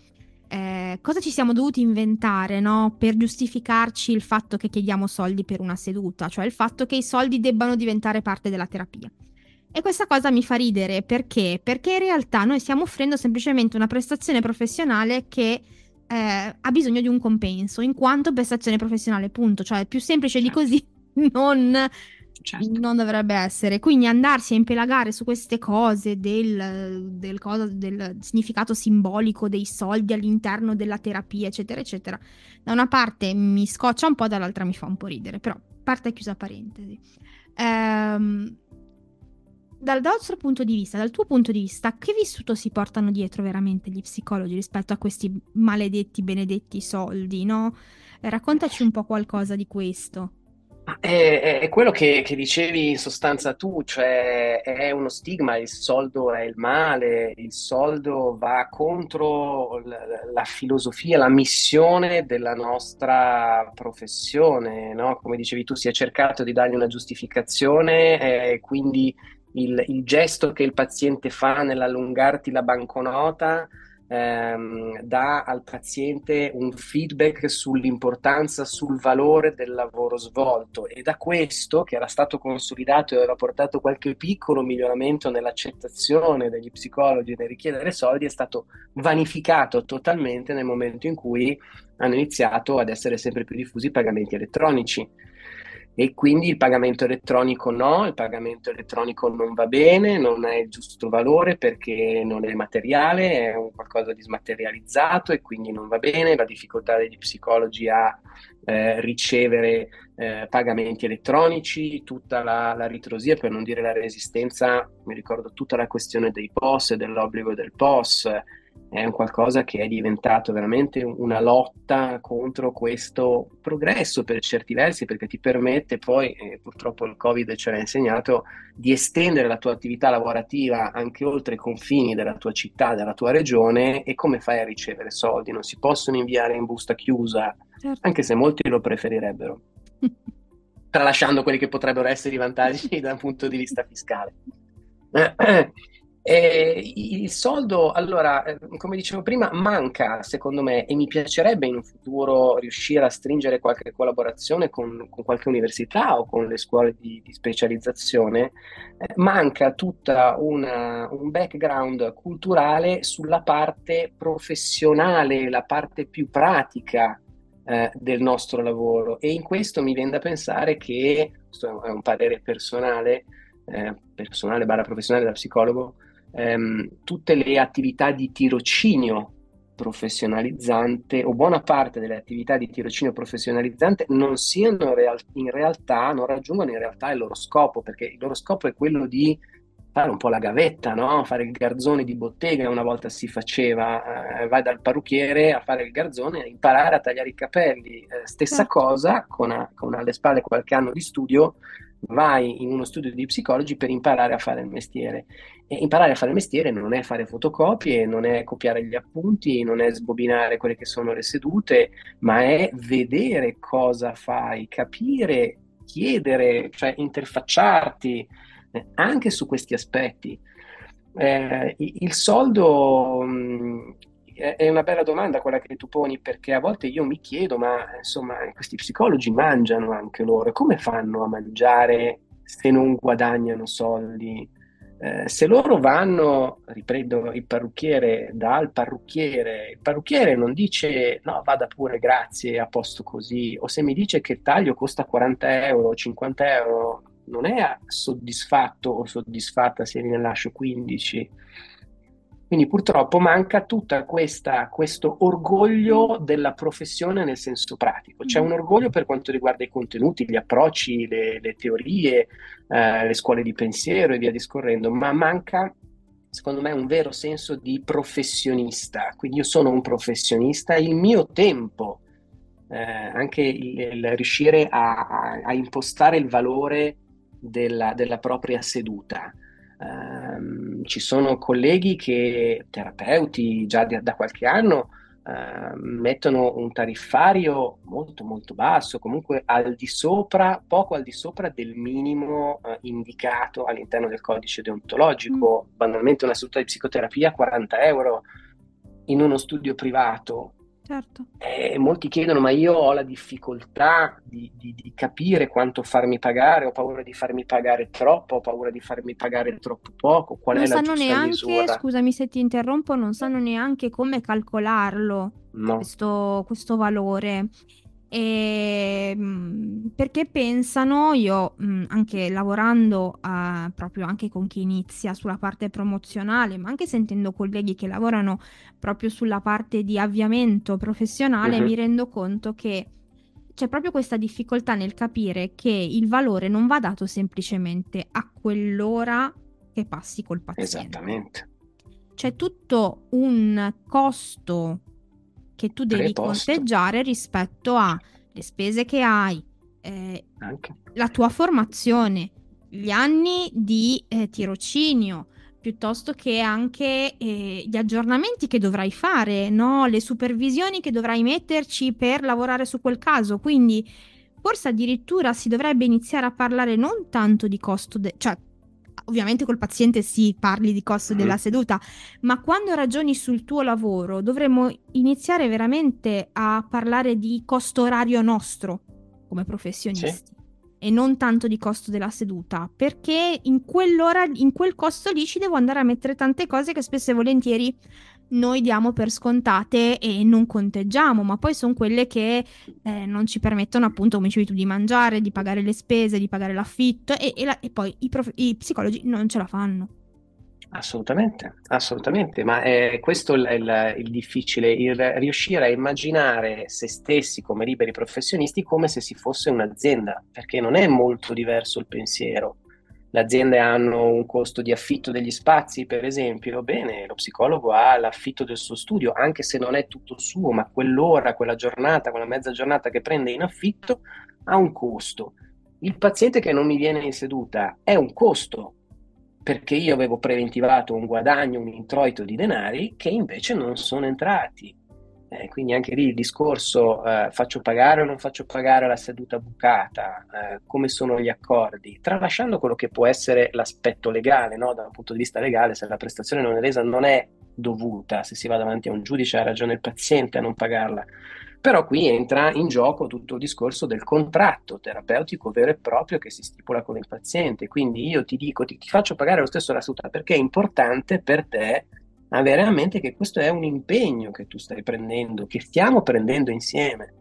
A: eh, cosa ci siamo dovuti inventare no? per giustificarci il fatto che chiediamo soldi per una seduta, cioè il fatto che i soldi debbano diventare parte della terapia. E questa cosa mi fa ridere perché? Perché in realtà noi stiamo offrendo semplicemente una prestazione professionale che eh, ha bisogno di un compenso, in quanto prestazione professionale, punto. Cioè, più semplice certo. di così non, certo. non, dovrebbe essere. Quindi andarsi a impelagare su queste cose del, del, cosa, del significato simbolico dei soldi all'interno della terapia, eccetera, eccetera, da una parte mi scoccia un po', dall'altra mi fa un po' ridere, però parte chiusa parentesi. Ehm dal vostro punto di vista, dal tuo punto di vista, che vissuto si portano dietro veramente gli psicologi rispetto a questi maledetti, benedetti soldi, no? Raccontaci un po' qualcosa di questo.
B: È, è quello che, che, dicevi in sostanza tu, cioè è uno stigma, il soldo è il male, il soldo va contro la, la filosofia, la missione della nostra professione, no? Come dicevi tu, si è cercato di dargli una giustificazione eh, quindi il, il, gesto che il paziente fa nell'allungarti la banconota ehm, dà al paziente un feedback sull'importanza, sul valore del lavoro svolto. E da questo, che era stato consolidato e aveva portato qualche piccolo miglioramento nell'accettazione degli psicologi nel richiedere soldi, è stato vanificato totalmente nel momento in cui hanno iniziato ad essere sempre più diffusi i pagamenti elettronici e quindi il pagamento elettronico no, il pagamento elettronico non va bene, non è il giusto valore perché non è materiale, è un qualcosa di smaterializzato e quindi non va bene, la difficoltà degli psicologi a eh, ricevere eh, pagamenti elettronici, tutta la, la, ritrosia, per non dire la resistenza, mi ricordo tutta la questione dei POS dell'obbligo del POS, è un qualcosa che è diventato veramente una lotta contro questo progresso per certi versi, perché ti permette poi, eh, purtroppo il Covid ce l'ha insegnato, di estendere la tua attività lavorativa anche oltre i confini della tua città, della tua regione e come fai a ricevere soldi? Non si possono inviare in busta chiusa, certo. anche se molti lo preferirebbero, tralasciando quelli che potrebbero essere i vantaggi dal punto di vista fiscale. Eh, il soldo, allora, eh, come dicevo prima, manca secondo me e mi piacerebbe in un futuro riuscire a stringere qualche collaborazione con, con qualche università o con le scuole di, di specializzazione. Eh, manca tutta una, un background culturale sulla parte professionale, la parte più pratica eh, del nostro lavoro e in questo mi viene da pensare che, questo è un parere personale, eh, personale barra professionale da psicologo, ehm, tutte le attività di tirocinio professionalizzante o buona parte delle attività di tirocinio professionalizzante non siano real- in realtà, non raggiungono in realtà il loro scopo, perché il loro scopo è quello di fare un po' la gavetta, no? fare il garzone di bottega una volta si faceva, eh, vai dal parrucchiere a fare il garzone, imparare a tagliare i capelli, eh, stessa certo. cosa con, a, con alle spalle qualche anno di studio, vai in uno studio di psicologi per imparare a fare il mestiere. E imparare a fare il mestiere non è fare fotocopie, non è copiare gli appunti, non è sbobinare quelle che sono le sedute, ma è vedere cosa fai, capire, chiedere, cioè interfacciarti eh, anche su questi aspetti. Eh, il soldo è una bella domanda quella che tu poni perché a volte io mi chiedo, ma insomma, questi psicologi mangiano anche loro, come fanno a mangiare se non guadagnano soldi? Eh, se loro vanno, riprendo il parrucchiere dal parrucchiere, il parrucchiere non dice no, vada pure, grazie, a posto così, o se mi dice che il taglio costa 40 euro, 50 euro, non è soddisfatto o soddisfatta se ne lascio 15 Quindi purtroppo manca tutto questo orgoglio della professione nel senso pratico. C'è un orgoglio per quanto riguarda i contenuti, gli approcci, le, le teorie, eh, le scuole di pensiero e via discorrendo, ma manca secondo me un vero senso di professionista. Quindi io sono un professionista, il mio tempo, eh, anche il, il riuscire a, a, a, impostare il valore della, della propria seduta. Um, ci sono colleghi che, terapeuti già di, da qualche anno, uh, mettono un tariffario molto molto basso, comunque al di sopra, poco al di sopra del minimo uh, indicato all'interno del codice deontologico. Mm. Banalmente una seduta di psicoterapia 40 euro in uno studio privato
A: Certo.
B: E molti chiedono, ma io ho la difficoltà di, di, di, capire quanto farmi pagare, ho paura di farmi pagare troppo, ho paura di farmi pagare troppo poco, qual
A: non
B: è la giusta
A: neanche,
B: misura?
A: Scusami se ti interrompo, non sanno neanche come calcolarlo, no. questo, questo valore. E, ehm, perché pensano, io mh, anche lavorando uh, proprio anche con chi inizia sulla parte promozionale, ma anche sentendo colleghi che lavorano proprio sulla parte di avviamento professionale, uh-huh. mi rendo conto che c'è proprio questa difficoltà nel capire che il valore non va dato semplicemente a quell'ora che passi col paziente.
B: Esattamente.
A: C'è tutto un costo che tu devi Preposto. conteggiare rispetto alle spese che hai, eh, la tua formazione, gli anni di eh, tirocinio, piuttosto che anche eh, gli aggiornamenti che dovrai fare, no? le supervisioni che dovrai metterci per lavorare su quel caso. Quindi forse addirittura si dovrebbe iniziare a parlare non tanto di costo, de- cioè ovviamente col paziente si parli di costo della seduta, ma quando ragioni sul tuo lavoro dovremmo iniziare veramente a parlare di costo orario nostro come professionisti. Sì. E non tanto di costo della seduta, perché in quell'ora, in quel costo lì ci devo andare a mettere tante cose che spesso e volentieri noi diamo per scontate e non conteggiamo, ma poi sono quelle che eh, non ci permettono appunto, come dicevi tu, di mangiare, di pagare le spese, di pagare l'affitto e, e, la, e poi i, prof- i, psicologi non ce la fanno.
B: Assolutamente, assolutamente, ma è questo il, il, il difficile, il riuscire a immaginare se stessi come liberi professionisti come se si fosse un'azienda, perché non è molto diverso il pensiero le aziende hanno un costo di affitto degli spazi, per esempio, bene, lo psicologo ha l'affitto del suo studio, anche se non è tutto suo, ma quell'ora, quella giornata, quella mezza giornata che prende in affitto ha un costo. Il paziente che non mi viene in seduta è un costo, perché io avevo preventivato un guadagno, un introito di denari che invece non sono entrati. Eh, quindi anche lì il discorso eh, faccio pagare o non faccio pagare la seduta bucata, eh, come sono gli accordi, tralasciando quello che può essere l'aspetto legale, no? da un punto di vista legale, se la prestazione non è resa non è dovuta, se si va davanti a un giudice ha ragione il paziente a non pagarla. Però qui entra in gioco tutto il discorso del contratto terapeutico vero e proprio che si stipula con il paziente. Quindi io ti dico, ti, ti faccio pagare lo stesso la seduta perché è importante per te avere a mente che questo è un impegno che tu stai prendendo, che stiamo prendendo insieme.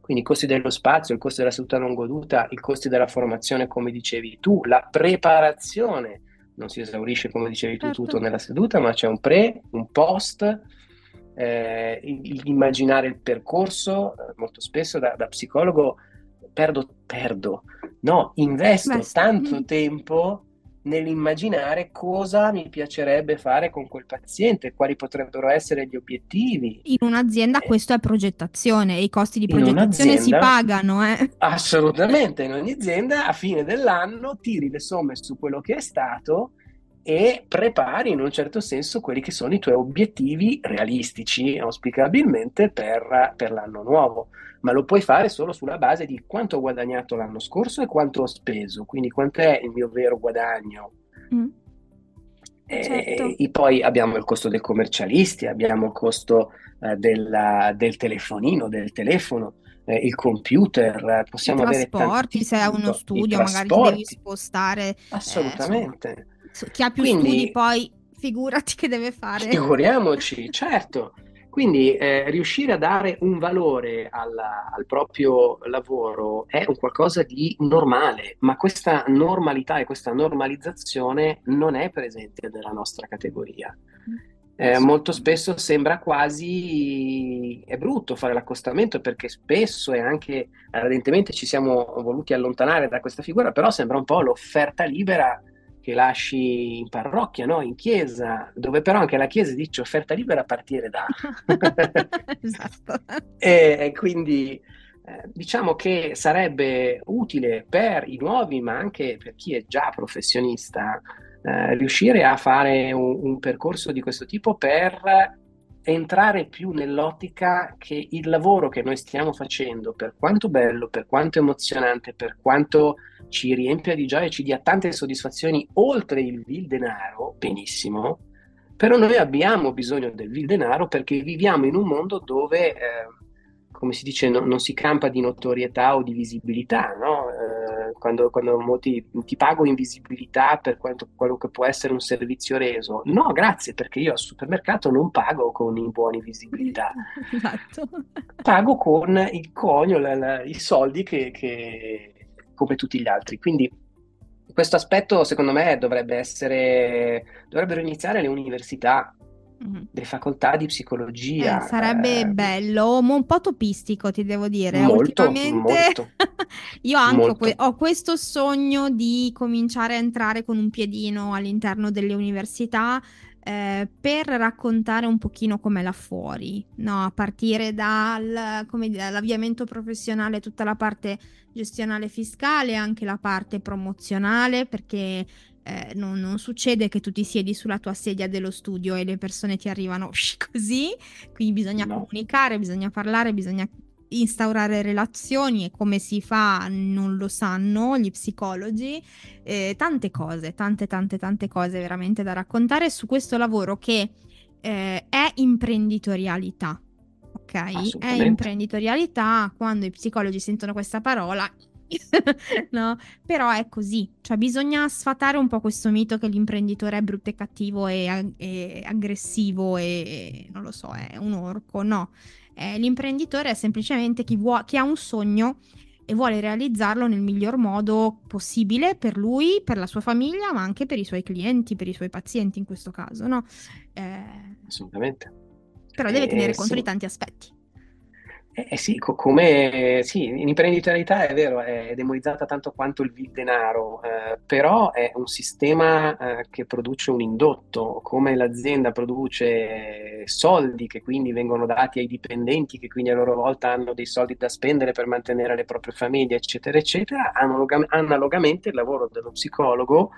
B: Quindi i costi dello spazio, il costo della seduta non goduta, i costi della formazione, come dicevi tu, la preparazione. Non si esaurisce, come dicevi tu, certo. tutto nella seduta, ma c'è un pre, un post, eh, immaginare il percorso. Eh, molto spesso da, da psicologo perdo, perdo, no, investo Beh, tanto mm. tempo nell'immaginare cosa mi piacerebbe fare con quel paziente, quali potrebbero essere gli obiettivi.
A: In un'azienda eh, questo è progettazione e i costi di progettazione si pagano. Eh.
B: Assolutamente, in ogni azienda a fine dell'anno tiri le somme su quello che è stato e prepari in un certo senso quelli che sono i tuoi obiettivi realistici, auspicabilmente per, per l'anno nuovo ma lo puoi fare solo sulla base di quanto ho guadagnato l'anno scorso e quanto ho speso, quindi quant'è il mio vero guadagno. Mm. E, certo. e, poi abbiamo il costo dei commercialisti, abbiamo il costo eh, della, del telefonino, del telefono, eh, il computer, possiamo
A: I
B: avere
A: trasporti, se hai uno studio magari ti devi spostare. Eh,
B: Assolutamente.
A: Eh, chi ha più Quindi, studi poi figurati che deve fare.
B: Figuriamoci, certo. Quindi eh, riuscire a dare un valore alla, al proprio lavoro è un qualcosa di normale, ma questa normalità e questa normalizzazione non è presente nella nostra categoria. Eh, molto spesso sembra quasi è brutto fare l'accostamento perché spesso e anche ardentemente ci siamo voluti allontanare da questa figura, però sembra un po' l'offerta libera che lasci in parrocchia, no? in chiesa, dove però anche la chiesa dice offerta libera a partire da. esatto. e, quindi eh, diciamo che sarebbe utile per i nuovi, ma anche per chi è già professionista, eh, riuscire a fare un, un percorso di questo tipo per entrare più nell'ottica che il lavoro che noi stiamo facendo, per quanto bello, per quanto emozionante, per quanto ci riempia di gioia e ci dia tante soddisfazioni oltre il vil denaro, benissimo, però noi abbiamo bisogno del vil denaro perché viviamo in un mondo dove, eh, come si dice, no, non si campa di notorietà o di visibilità, no? Quando, quando, molti ti pago in visibilità per quanto, quello che può essere un servizio reso. No, grazie, perché io al supermercato non pago con i buoni visibilità. Esatto. Pago con il conio, la, la, i soldi che, che come tutti gli altri. Quindi questo aspetto, secondo me, dovrebbe essere, dovrebbero iniziare le università, mm-hmm. le facoltà di psicologia.
A: Eh, sarebbe eh, bello, un po' topistico, ti devo dire.
B: Molto, Ultimamente molto.
A: io anche que- ho questo sogno di cominciare a entrare con un piedino all'interno delle università eh, per raccontare un pochino com'è là fuori, no? a partire dal, dall'avviamento professionale, tutta la parte gestionale fiscale, anche la parte promozionale, perché eh, non, non, succede che tu ti siedi sulla tua sedia dello studio e le persone ti arrivano così, quindi bisogna no. comunicare, bisogna parlare, bisogna instaurare relazioni e come si fa non lo sanno gli psicologi, eh, tante cose, tante tante tante cose veramente da raccontare su questo lavoro che eh, è imprenditorialità. Ok, è imprenditorialità quando i psicologi sentono questa parola. no, però è così, cioè bisogna sfatare un po' questo mito che l'imprenditore è brutto e cattivo e, e aggressivo e, non lo so, è un orco, no, eh, l'imprenditore è semplicemente chi, vuo- chi ha un sogno e vuole realizzarlo nel miglior modo possibile per lui, per la sua famiglia, ma anche per i suoi clienti, per i suoi pazienti in questo caso, no?
B: Eh, Assolutamente.
A: Però deve tenere conto sì. di tanti aspetti.
B: Eh, eh sì, co- come sì, l'imprenditorialità è vero, è demonizzata tanto quanto il denaro, eh, però è un sistema eh, che produce un indotto, come l'azienda produce soldi che quindi vengono dati ai dipendenti, che quindi a loro volta hanno dei soldi da spendere per mantenere le proprie famiglie, eccetera, eccetera, analog- analogamente il lavoro dello psicologo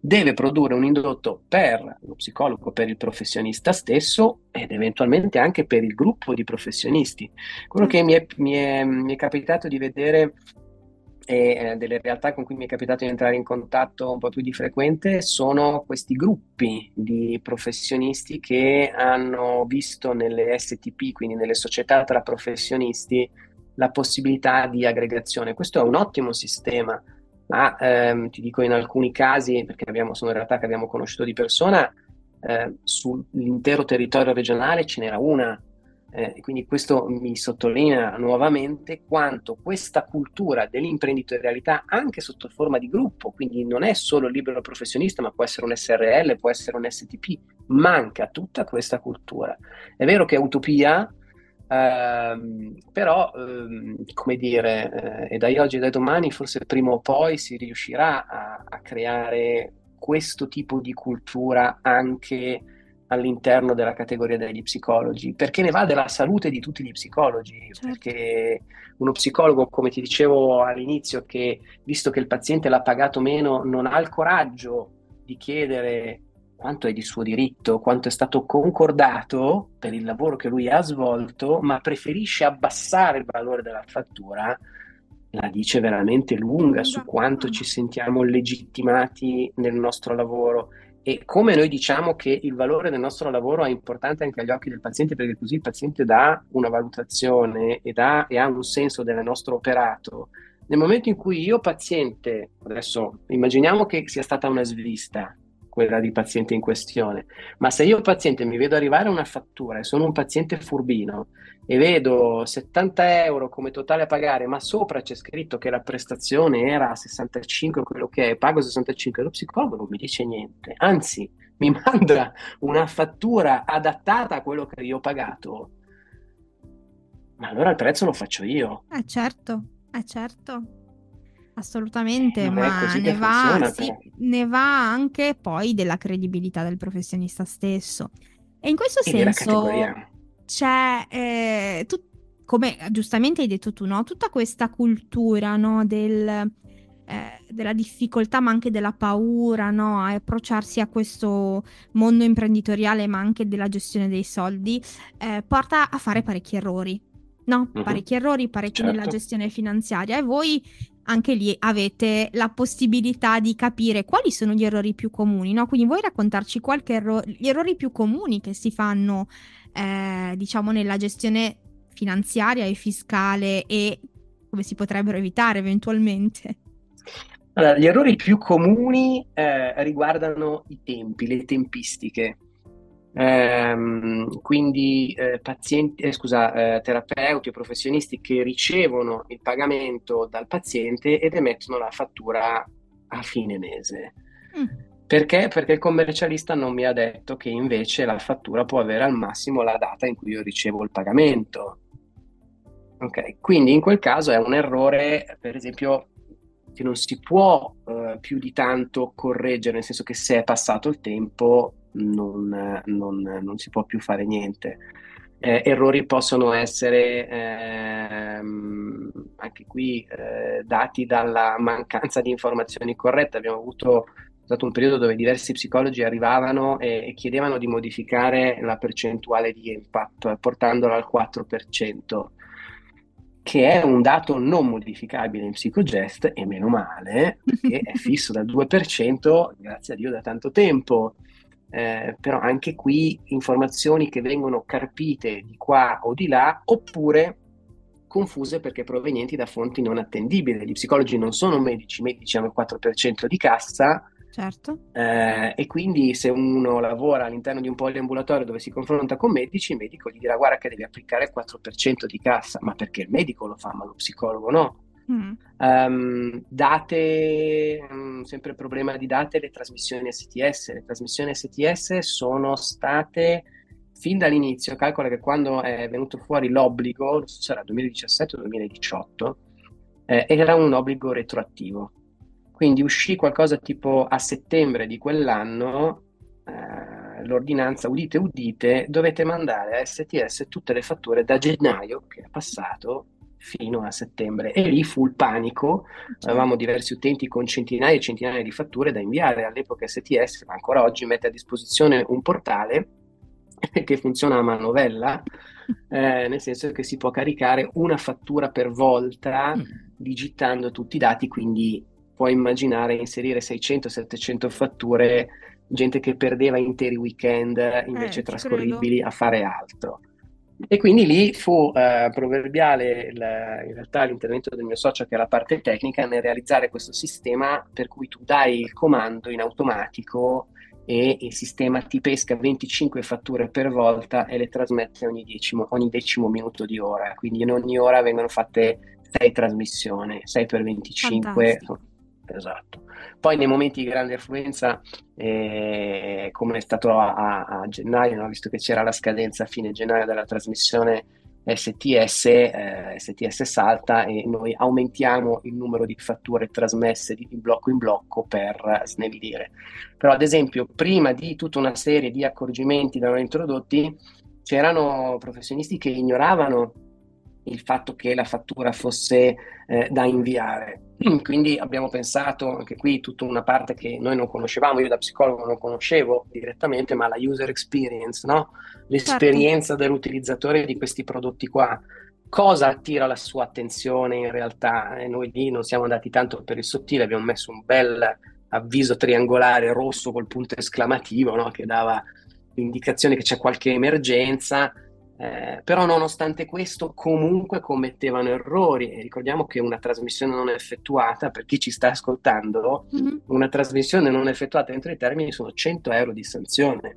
B: deve produrre un indotto per lo psicologo, per il professionista stesso ed eventualmente anche per il gruppo di professionisti. Quello che mi è, mi è, mi è capitato di vedere e eh, delle realtà con cui mi è capitato di entrare in contatto un po' più di frequente sono questi gruppi di professionisti che hanno visto nelle STP, quindi nelle società tra professionisti, la possibilità di aggregazione. Questo è un ottimo sistema ma ehm, ti dico in alcuni casi, perché abbiamo, sono realtà che abbiamo conosciuto di persona, eh, sull'intero territorio regionale ce n'era una. Eh, quindi questo mi sottolinea nuovamente quanto questa cultura dell'imprenditorialità, anche sotto forma di gruppo, quindi non è solo il libero professionista, ma può essere un SRL, può essere un STP, manca tutta questa cultura. È vero che è utopia, Uh, però, uh, come dire, uh, e dai oggi e dai domani, forse prima o poi si riuscirà a, a, creare questo tipo di cultura anche all'interno della categoria degli psicologi, perché ne va della salute di tutti gli psicologi, certo. perché uno psicologo, come ti dicevo all'inizio, che visto che il paziente l'ha pagato meno, non ha il coraggio di chiedere quanto è di suo diritto, quanto è stato concordato per il lavoro che lui ha svolto, ma preferisce abbassare il valore della fattura, la dice veramente lunga su quanto ci sentiamo legittimati nel nostro lavoro e come noi diciamo che il valore del nostro lavoro è importante anche agli occhi del paziente perché così il paziente dà una valutazione e, dà, e ha un senso del nostro operato. Nel momento in cui io paziente, adesso immaginiamo che sia stata una svista, quella di paziente in questione. Ma se io paziente mi vedo arrivare una fattura e sono un paziente furbino e vedo 70 euro come totale a pagare, ma sopra c'è scritto che la prestazione era 65, quello che è, pago 65, lo psicologo non mi dice niente. Anzi, mi manda una fattura adattata a quello che io ho pagato, ma allora il prezzo lo faccio io.
A: Eh certo, eh certo. Assolutamente, ma ne va, sì, ne va anche poi della credibilità del professionista stesso. E in questo e senso c'è, eh, tu, come giustamente hai detto tu, no? tutta questa cultura no? del, eh, della difficoltà, ma anche della paura no? a approcciarsi a questo mondo imprenditoriale, ma anche della gestione dei soldi, eh, porta a fare parecchi errori. No, uh-huh. parecchi errori, parecchi certo. nella gestione finanziaria e voi anche lì avete la possibilità di capire quali sono gli errori più comuni, no? Quindi vuoi raccontarci qualche erro- gli errori più comuni che si fanno, eh, diciamo, nella gestione finanziaria e fiscale e come si potrebbero evitare eventualmente?
B: Allora, gli errori più comuni eh, riguardano i tempi, le tempistiche. Ehm, quindi eh, pazienti, eh, scusa, eh, terapeuti o professionisti che ricevono il pagamento dal paziente ed emettono la fattura a fine mese. Mm. Perché? Perché il commercialista non mi ha detto che invece la fattura può avere al massimo la data in cui io ricevo il pagamento. Ok, quindi in quel caso è un errore, per esempio, che non si può uh, più di tanto correggere, nel senso che se è passato il tempo non, non, non si può più fare niente. Eh, errori possono essere ehm, anche qui eh, dati dalla mancanza di informazioni corrette. Abbiamo avuto stato un periodo dove diversi psicologi arrivavano e, e chiedevano di modificare la percentuale di impact portandola al 4% che è un dato non modificabile in PsychoGest e meno male, perché è fisso dal 2%, grazie a Dio da tanto tempo. Eh, però anche qui informazioni che vengono carpite di qua o di là oppure confuse perché provenienti da fonti non attendibili. Gli psicologi non sono medici, i medici hanno il 4% di cassa.
A: Certo.
B: Eh, e quindi se uno lavora all'interno di un poliambulatorio dove si confronta con medici, il medico gli dirà guarda che devi applicare il 4% di cassa, ma perché il medico lo fa, ma lo psicologo no. Mm. Um, date, um, sempre problema di date, le trasmissioni STS. Le trasmissioni STS sono state fin dall'inizio, calcola che quando è venuto fuori l'obbligo, non so se era 2017 o 2018, eh, era un obbligo retroattivo. Quindi uscì qualcosa tipo a settembre di quell'anno, eh, l'ordinanza udite udite, dovete mandare a STS tutte le fatture da gennaio che è passato fino a settembre e lì fu il panico, avevamo diversi utenti con centinaia e centinaia di fatture da inviare, all'epoca STS, ma ancora oggi mette a disposizione un portale che funziona a manovella, eh, nel senso che si può caricare una fattura per volta mm. digitando tutti i dati, quindi puoi immaginare inserire 600-700 fatture, gente che perdeva interi weekend invece eh, trascorribili credo. a fare altro. E quindi lì fu eh, proverbiale il, in realtà l'intervento del mio socio, che è la parte tecnica, nel realizzare questo sistema per cui tu dai il comando in automatico e il sistema ti pesca 25 fatture per volta e le trasmette ogni decimo, ogni decimo minuto di ora. Quindi in ogni ora vengono fatte 6 trasmissioni, 6 per 25. Fantastico. Esatto. Poi nei momenti di grande affluenza, eh, come è stato a, a gennaio, no? visto che c'era la scadenza a fine gennaio della trasmissione STS, eh, STS salta e noi aumentiamo il numero di fatture trasmesse di, blocco in blocco per snellire. Però ad esempio prima di tutta una serie di accorgimenti da noi introdotti c'erano professionisti che ignoravano il fatto che la fattura fosse eh, da inviare. Quindi abbiamo pensato anche qui tutta una parte che noi non conoscevamo, io da psicologo non conoscevo direttamente, ma la user experience, no? l'esperienza certo. dell'utilizzatore di questi prodotti qua. Cosa attira la sua attenzione in realtà? E noi lì non siamo andati tanto per il sottile, abbiamo messo un bel avviso triangolare rosso col punto esclamativo no? che dava l'indicazione che c'è qualche emergenza eh, però nonostante questo comunque commettevano errori e ricordiamo che una trasmissione non effettuata, per chi ci sta ascoltando, mm-hmm. una trasmissione non effettuata entro i termini sono 100 euro di sanzione.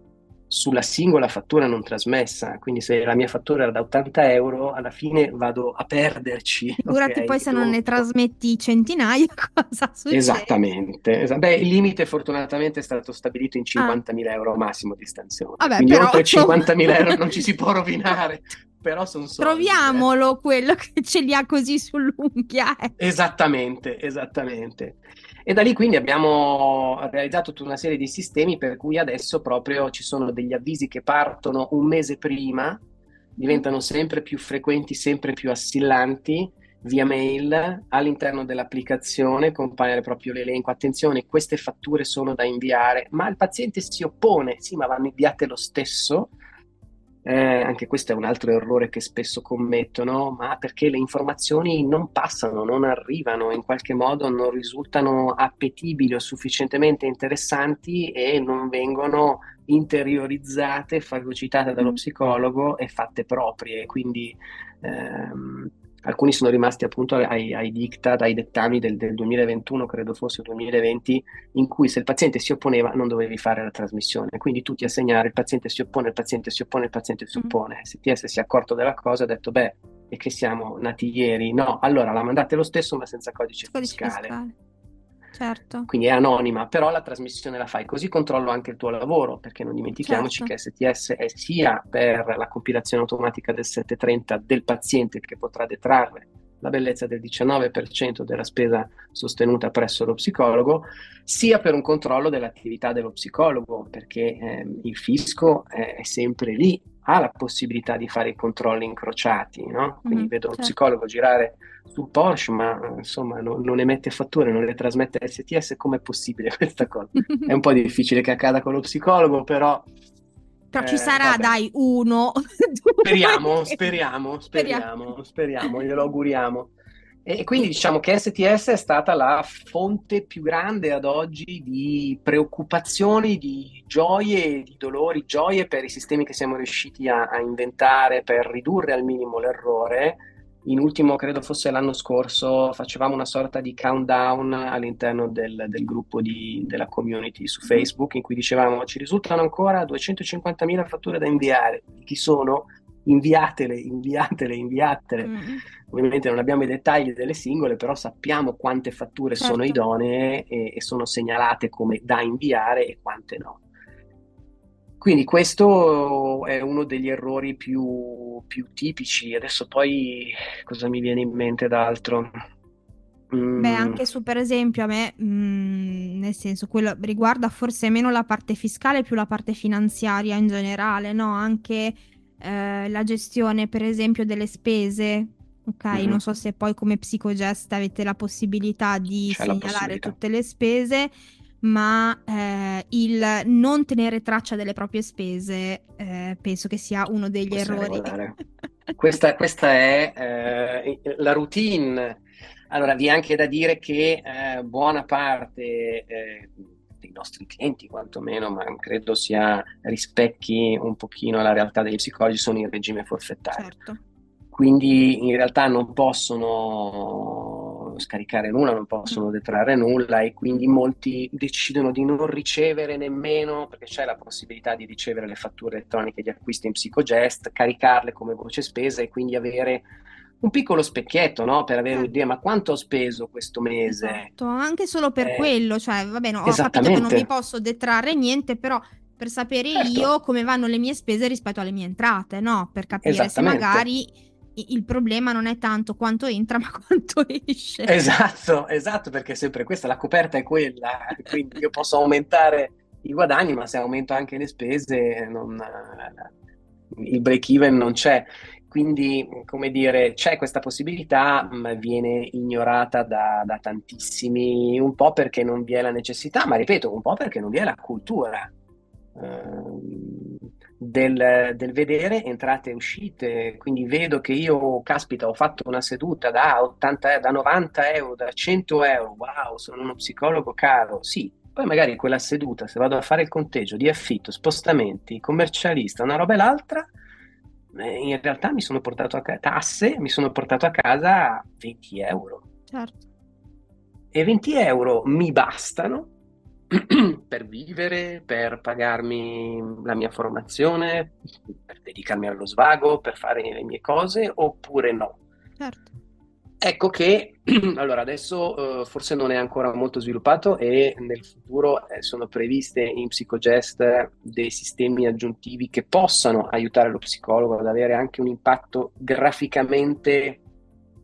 B: Sulla singola fattura non trasmessa. Quindi se la mia fattura era da 80 euro, alla fine vado a perderci.
A: Figurati okay? poi se non ne trasmetti centinaia, cosa succede?
B: Esattamente. Es- beh, il limite fortunatamente è stato stabilito in 50.000 ah. euro massimo di stanzione. Vabbè, Quindi però... oltre 50.000 euro non ci si può rovinare. però sono soldi.
A: Troviamolo eh. quello che ce li ha così sull'unghia.
B: Eh. Esattamente, esattamente. E da lì quindi abbiamo realizzato tutta una serie di sistemi per cui adesso proprio ci sono degli avvisi che partono un mese prima, diventano sempre più frequenti, sempre più assillanti via mail all'interno dell'applicazione compare proprio l'elenco. Attenzione, queste fatture sono da inviare, ma il paziente si oppone, sì, ma vanno inviate lo stesso eh, anche questo è un altro errore che spesso commettono, ma perché le informazioni non passano, non arrivano, in qualche modo non risultano appetibili o sufficientemente interessanti e non vengono interiorizzate, fagocitate dallo mm. psicologo e fatte proprie. Quindi ehm, alcuni sono rimasti appunto ai, ai diktat, ai dettami del, del, 2021, credo fosse 2020, in cui se il paziente si opponeva non dovevi fare la trasmissione, quindi tutti a segnare il paziente si oppone, il paziente si oppone, il paziente si mm. oppone. Mm. STS si è accorto della cosa ha detto beh, e che siamo nati ieri? No, allora la mandate lo stesso ma senza codice, codice fiscale. fiscale.
A: Certo.
B: Quindi è anonima, però la trasmissione la fai, così controllo anche il tuo lavoro, perché non dimentichiamoci certo. che STS è sia per la compilazione automatica del 730 del paziente che potrà detrarre la bellezza del 19% della spesa sostenuta presso lo psicologo, sia per un controllo dell'attività dello psicologo, perché eh, il fisco è, è sempre lì ha la possibilità di fare i controlli incrociati, no? Quindi mm, vedo certo. lo psicologo girare sul Porsche, ma insomma non, non, emette fatture, non le trasmette STS, com'è possibile questa cosa? È un po' difficile che accada con lo psicologo, però...
A: Però eh, ci sarà, vabbè. dai, uno.
B: Speriamo, speriamo, speriamo, speriamo, glielo auguriamo. E quindi diciamo che STS è stata la fonte più grande ad oggi di preoccupazioni, di gioie di dolori, gioie per i sistemi che siamo riusciti a, a, inventare per ridurre al minimo l'errore. In ultimo, credo fosse l'anno scorso, facevamo una sorta di countdown all'interno del, del gruppo di, della community su Facebook in cui dicevamo ci risultano ancora 250.000 fatture da inviare. Chi sono? inviatele, inviatele, inviatele. Mm. Ovviamente non abbiamo i dettagli delle singole, però sappiamo quante fatture certo. sono idonee e, e, sono segnalate come da inviare e quante no. Quindi questo è uno degli errori più, più tipici. Adesso poi cosa mi viene in mente d'altro?
A: Mm. Beh, anche su per esempio a me, mm, nel senso, quello riguarda forse meno la parte fiscale, più la parte finanziaria in generale, no? Anche eh, la gestione, per esempio, delle spese. Ok, mm-hmm. non so se poi come psicogest avete la possibilità di C'è segnalare possibilità. tutte le spese, ma eh, il non tenere traccia delle proprie spese eh, penso che sia uno degli Questo errori.
B: questa, questa, è eh, la routine. Allora, vi è anche da dire che eh, buona parte eh, dei nostri clienti quantomeno, ma credo sia rispecchi un pochino la realtà degli psicologi, sono in regime forfettario. Certo. Quindi in realtà non possono scaricare nulla, non possono detrarre nulla e quindi molti decidono di non ricevere nemmeno, perché c'è la possibilità di ricevere le fatture elettroniche di acquisto in PsicoGest, caricarle come voce spesa e quindi avere un piccolo specchietto, no? Per avere un'idea, ma quanto ho speso questo mese?
A: Esatto, anche solo per eh, quello, cioè, va bene, ho capito che non mi posso detrarre niente, però per sapere certo. io come vanno le mie spese rispetto alle mie entrate, no? Per capire se magari il problema non è tanto quanto entra, ma quanto esce.
B: Esatto, esatto, perché sempre questa, la coperta è quella, quindi io posso aumentare i guadagni, ma se aumento anche le spese, non, il break even non c'è. Quindi, come dire, c'è questa possibilità, ma viene ignorata da, da, tantissimi, un po' perché non vi è la necessità, ma ripeto, un po' perché non vi è la cultura eh, del, del, vedere entrate e uscite. Quindi vedo che io, caspita, ho fatto una seduta da, 80, da 90 euro, da 100 euro, wow, sono uno psicologo caro, sì. Poi magari quella seduta, se vado a fare il conteggio di affitto, spostamenti, commercialista, una roba e l'altra, eh, in realtà mi sono portato a casa tasse, mi sono portato a casa 20 euro.
A: Certo.
B: E 20 euro mi bastano per vivere, per pagarmi la mia formazione, per dedicarmi allo svago, per fare le mie cose, oppure no?
A: Certo.
B: Ecco che allora adesso uh, forse non è ancora molto sviluppato e nel futuro eh, sono previste in PsychoGest dei sistemi aggiuntivi che possano aiutare lo psicologo ad avere anche un impatto graficamente,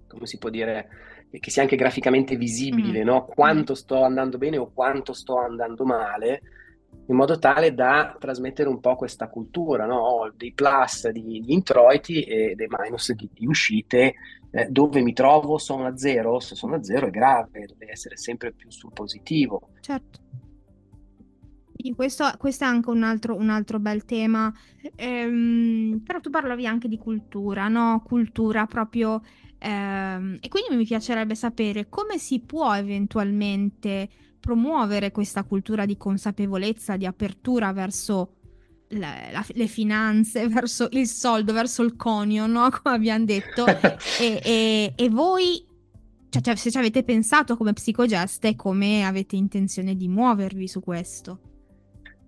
B: come si può dire, che sia anche graficamente visibile, mm. no? quanto sto andando bene o quanto sto andando male, in modo tale da trasmettere un po' questa cultura, no? Ho dei plus di, di introiti e dei minus di, di uscite eh, dove mi trovo, sono a zero, se sono a zero è grave, deve essere sempre più sul positivo.
A: Certo. Questo, questo, è anche un altro, un altro bel tema, ehm, però tu parlavi anche di cultura, no? Cultura proprio, e quindi mi piacerebbe sapere come si può eventualmente promuovere questa cultura di consapevolezza, di apertura verso la, la, le finanze, verso il soldo, verso il conio, no? come abbiamo detto, e, e, e, voi, cioè, cioè, se ci avete pensato come psicogeste, come avete intenzione di muovervi su questo?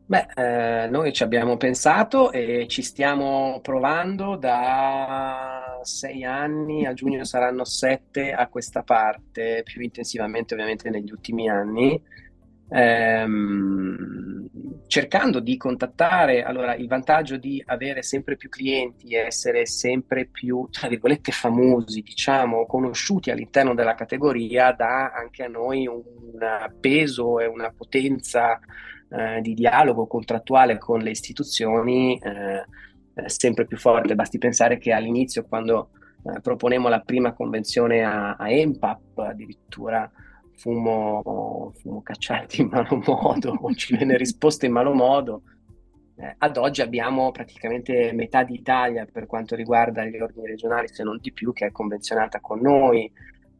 B: Beh, eh, noi ci abbiamo pensato e ci stiamo provando da sei anni, a giugno saranno sette a questa parte, più intensivamente ovviamente negli ultimi anni. Ehm, cercando di contattare, allora il vantaggio di avere sempre più clienti, essere sempre più, tra virgolette, famosi, diciamo, conosciuti all'interno della categoria, dà anche a noi un peso e una potenza eh, di dialogo contrattuale con le istituzioni eh, sempre più forte. Basti pensare che all'inizio, quando eh, proponemmo la prima convenzione a, a EMPAP, addirittura fummo, fummo cacciati in malo modo, o ci venne risposta in malo modo. Eh, ad oggi abbiamo praticamente metà d'Italia per quanto riguarda gli ordini regionali, se non di più, che è convenzionata con noi.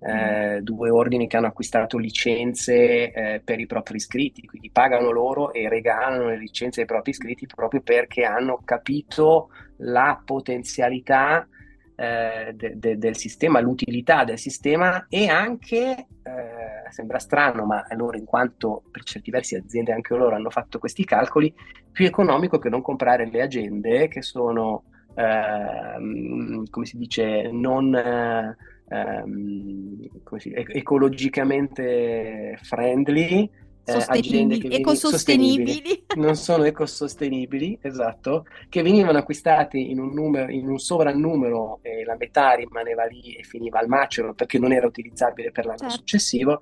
B: Eh, mm. due ordini che hanno acquistato licenze eh, per i propri iscritti, quindi pagano loro e regalano le licenze ai propri iscritti proprio perché hanno capito la potenzialità eh, de, de, del sistema, l'utilità del sistema e anche, eh, sembra strano, ma loro in quanto per certi versi aziende anche loro hanno fatto questi calcoli, più economico che non comprare le agende che sono, eh, come si dice, non... Ehm, si, ecologicamente friendly
A: eh, sostenibili, eh, ecosostenibili.
B: non sono ecosostenibili, esatto, che venivano acquistati in un, numero, in un sovrannumero e la metà rimaneva lì e finiva al macero perché non era utilizzabile per l'anno certo. successivo.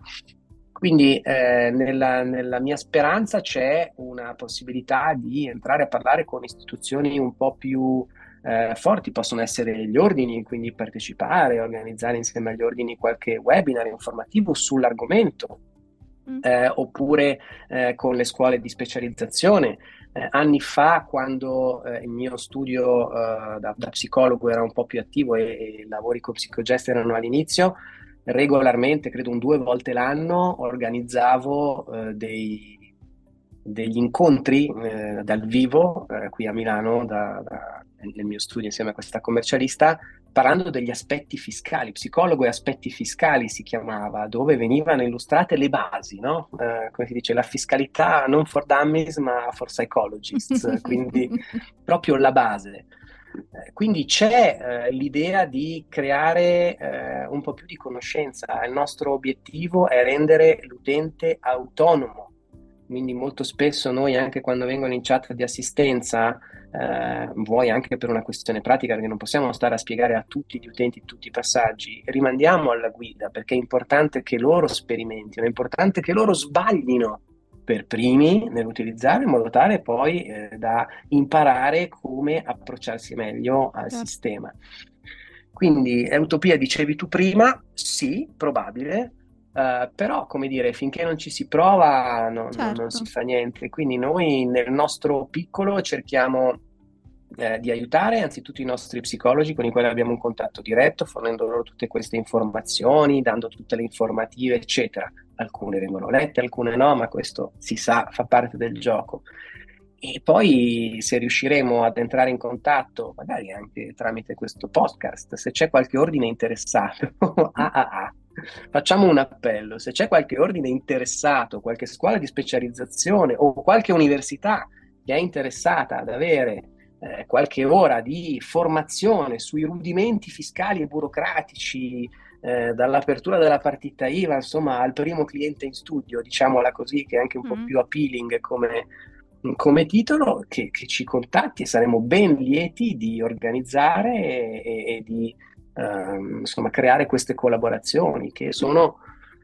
B: Quindi eh, nella, nella, mia speranza c'è una possibilità di entrare a parlare con istituzioni un po' più eh, forti, possono essere gli ordini, quindi partecipare, organizzare insieme agli ordini qualche webinar informativo sull'argomento Mm. eh, oppure eh, con le scuole di specializzazione. Eh, anni fa, quando eh, il mio studio eh, da, da, psicologo era un po' più attivo e, i lavori con psicogest erano all'inizio, regolarmente, credo un due volte l'anno, organizzavo eh, dei, degli incontri dal vivo qui a Milano da, da, nel mio studio insieme a questa commercialista parlando degli aspetti fiscali, psicologo e aspetti fiscali si chiamava, dove venivano illustrate le basi, no? eh, come si dice, la fiscalità non for dummies ma for psychologists, quindi proprio la base. Eh, quindi c'è eh, l'idea di creare eh, un po' più di conoscenza, il nostro obiettivo è rendere l'utente autonomo, quindi molto spesso noi anche quando vengono in chat di assistenza eh, vuoi anche per una questione pratica, perché non possiamo stare a spiegare a tutti gli utenti tutti i passaggi, rimandiamo alla guida perché è importante che loro sperimentino, è importante che loro sbaglino per primi nell'utilizzare in modo tale poi eh, da imparare come approcciarsi meglio al certo. sistema. Quindi è utopia, dicevi tu prima? Sì, probabile, Uh, però, come dire, finché non ci si prova no, certo. non si fa niente. Quindi noi nel nostro piccolo cerchiamo eh, di aiutare anzitutto i nostri psicologi con i quali abbiamo un contatto diretto, fornendo loro tutte queste informazioni, dando tutte le informative, eccetera. Alcune vengono lette, alcune no, ma questo si sa, fa parte del gioco. E poi se riusciremo ad entrare in contatto, magari anche tramite questo podcast, se c'è qualche ordine interessato, ah, ah, ah facciamo un appello, se c'è qualche ordine interessato, qualche scuola di specializzazione o qualche università che è interessata ad avere eh, qualche ora di formazione sui rudimenti fiscali e burocratici, eh, dall'apertura della partita IVA, insomma, al primo cliente in studio, diciamola così, che è anche un mm. po' più appealing come, come titolo, che, che, ci contatti e saremo ben lieti di organizzare e, e, e di ehm, insomma, creare queste collaborazioni che sono,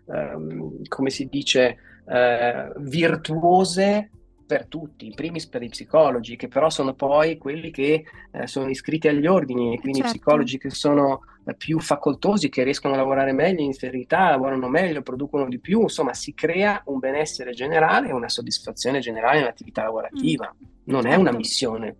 B: ehm, come si dice, eh, virtuose per tutti, in primis per i psicologi, che però sono poi quelli che eh, sono iscritti agli ordini, e quindi certo. psicologi che sono eh, più facoltosi, che riescono a lavorare meglio in serenità, lavorano meglio, producono di più, insomma si crea un benessere generale e una soddisfazione generale nell'attività lavorativa, mm. non certo. è una certo. missione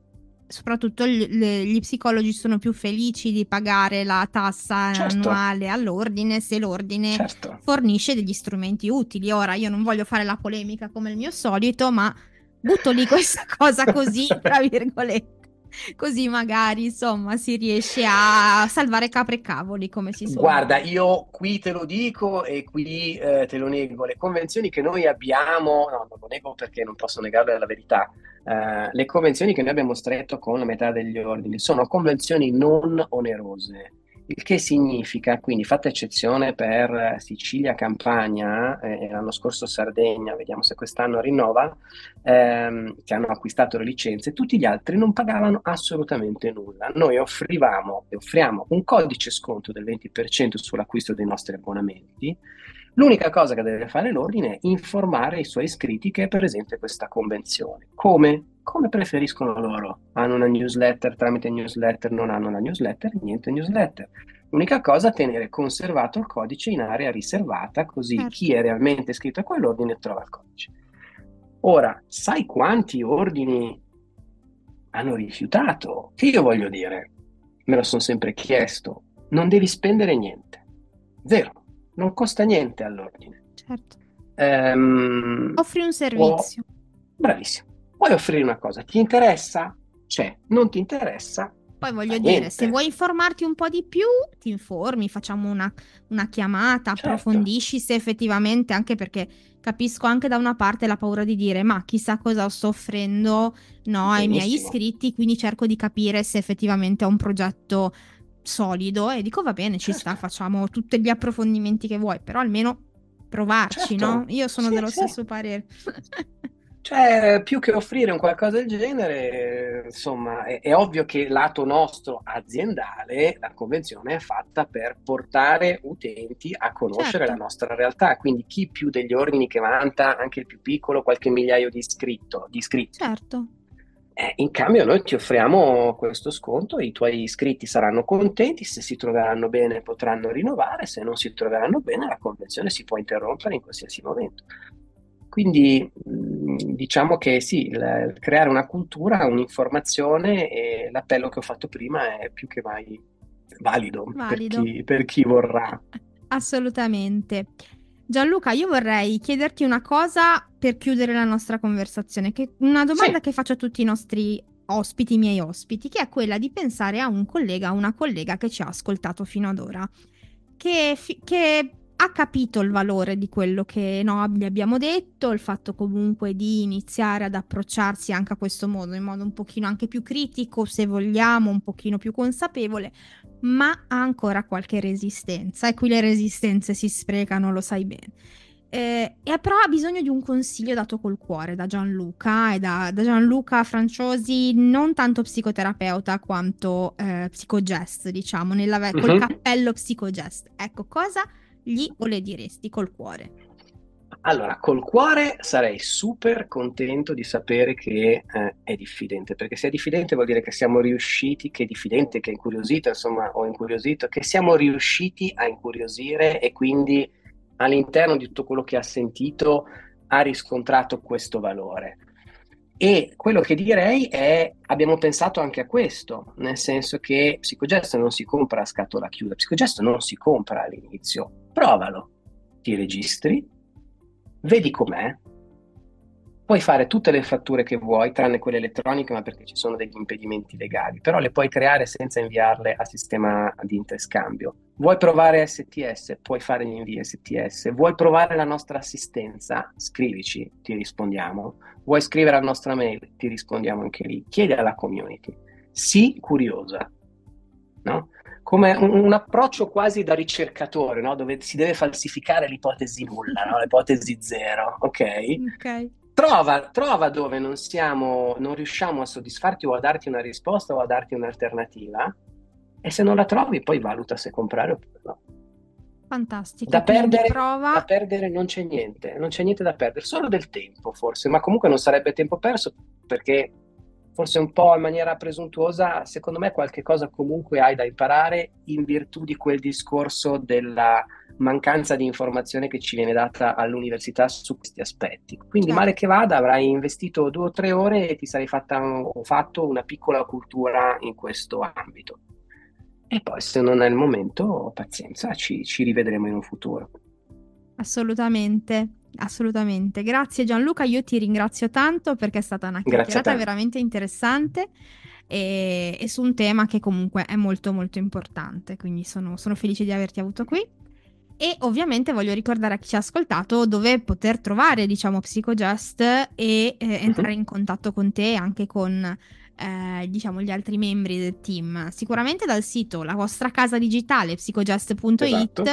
A: soprattutto gli, gli, psicologi sono più felici di pagare la tassa certo. annuale all'ordine se l'ordine certo. fornisce degli strumenti utili. Ora io non voglio fare la polemica come il mio solito, ma butto lì questa cosa così, tra virgolette. Così magari insomma si riesce a salvare capre e cavoli, come si suol
B: Guarda, io qui te lo dico e qui eh, te lo nego. Le convenzioni che noi abbiamo, no, non lo nego perché non posso negare la verità. Uh, le convenzioni che noi abbiamo stretto con la metà degli ordini sono convenzioni non onerose il che significa, quindi fatta eccezione per Sicilia, Campania e eh, l'anno scorso Sardegna, vediamo se quest'anno rinnova, ehm, che hanno acquistato le licenze, tutti gli altri non pagavano assolutamente nulla. Noi offrivamo e offriamo un codice sconto del 20% sull'acquisto dei nostri abbonamenti. L'unica cosa che deve fare l'ordine è informare i suoi iscritti che è presente questa convenzione. Come? Come preferiscono loro. Hanno una newsletter, tramite newsletter non hanno la newsletter, niente newsletter. L'unica cosa è tenere conservato il codice in area riservata, così certo. chi è realmente iscritto a quell'ordine trova il codice. Ora, sai quanti ordini hanno rifiutato? Che io voglio dire, me lo sono sempre chiesto, non devi spendere niente. Zero, non costa niente all'ordine.
A: Certo. Um, Offri un servizio.
B: O... Bravissimo puoi offrire una cosa, ti interessa? C'è, non ti interessa?
A: Poi voglio dire, niente. se vuoi informarti un po' di più, ti informi, facciamo una, una chiamata, certo. approfondisci se effettivamente, anche perché capisco anche da una parte la paura di dire ma chissà cosa sto offrendo no, ai miei iscritti, quindi cerco di capire se effettivamente è un progetto solido e dico va bene, ci certo. sta, facciamo tutti gli approfondimenti che vuoi, però almeno provarci, certo. no? Io sono sì, dello sì. stesso parere.
B: Cioè, più che offrire un qualcosa del genere, insomma, è, è, ovvio che lato nostro aziendale, la convenzione è fatta per portare utenti a conoscere certo. la nostra realtà. Quindi chi più degli ordini che vanta, anche il più piccolo, qualche migliaio di, iscritto, di iscritti.
A: Certo.
B: Eh, in cambio noi ti offriamo questo sconto, i tuoi iscritti saranno contenti, se si troveranno bene potranno rinnovare, se non si troveranno bene la convenzione si può interrompere in qualsiasi momento. Quindi diciamo che sì, il, creare una cultura, un'informazione e l'appello che ho fatto prima è più che mai valido, valido. Per, chi, per chi vorrà.
A: Assolutamente. Gianluca, io vorrei chiederti una cosa per chiudere la nostra conversazione, che una domanda sì. che faccio a tutti i nostri ospiti, i miei ospiti, che è quella di pensare a un collega, a una collega che ci ha ascoltato fino ad ora, che, che ha capito il valore di quello che no, gli abbiamo detto, il fatto comunque di iniziare ad approcciarsi anche a questo modo, in modo un pochino anche più critico, se vogliamo, un pochino più consapevole, ma ha ancora qualche resistenza e qui le resistenze si sprecano, lo sai bene. Eh, e però ha bisogno di un consiglio dato col cuore da Gianluca e da, da Gianluca Franciosi, non tanto psicoterapeuta quanto eh, psicogest, diciamo, nella, uh-huh. col mhm. cappello psicogest. Ecco, cosa gli o le diresti col cuore?
B: Allora, col cuore sarei super contento di sapere che eh, è diffidente, perché se è diffidente vuol dire che siamo riusciti, che è diffidente, che è incuriosito, insomma, o incuriosito, che siamo riusciti a incuriosire e quindi all'interno di tutto quello che ha sentito ha riscontrato questo valore. E quello che direi è, abbiamo pensato anche a questo, nel senso che Psicogesto non si compra a scatola chiusa, Psicogesto non si compra all'inizio, provalo, ti registri, vedi com'è, puoi fare tutte le fatture che vuoi, tranne quelle elettroniche, ma perché ci sono degli impedimenti legali, però le puoi creare senza inviarle al sistema di interscambio. Vuoi provare STS? Puoi fare gli invii STS. Vuoi provare la nostra assistenza? Scrivici, ti rispondiamo. Vuoi scrivere alla nostra mail? Ti rispondiamo anche lì. Chiedi alla community. Sii curiosa. No? Come un, un, approccio quasi da ricercatore, no? dove si deve falsificare l'ipotesi nulla, no? l'ipotesi zero. Ok?
A: Ok.
B: Trova, trova, dove non, siamo, non riusciamo a soddisfarti o a darti una risposta o a darti un'alternativa e se non la trovi poi valuta se comprare oppure no.
A: Fantastico.
B: Da perdere, da perdere, non c'è niente, non c'è niente da perdere, solo del tempo forse, ma comunque non sarebbe tempo perso perché forse un po' in maniera presuntuosa, secondo me qualche cosa comunque hai da imparare in virtù di quel discorso della mancanza di informazione che ci viene data all'università su questi aspetti. Quindi certo. male che vada avrai investito due o tre ore e ti sarei fatta, fatto una piccola cultura in questo ambito. E poi se non è il momento, pazienza, ci, ci rivedremo in un futuro.
A: Assolutamente, assolutamente. Grazie Gianluca, io ti ringrazio tanto perché è stata una chiacchierata veramente interessante e, e, su un tema che comunque è molto molto importante, quindi sono, sono felice di averti avuto qui. E ovviamente voglio ricordare a chi ci ha ascoltato dove poter trovare, diciamo, Psychogest e eh, mhm. entrare in contatto con te anche con eh, diciamo gli altri membri del team sicuramente dal sito la vostra casa digitale psychogest.it esatto.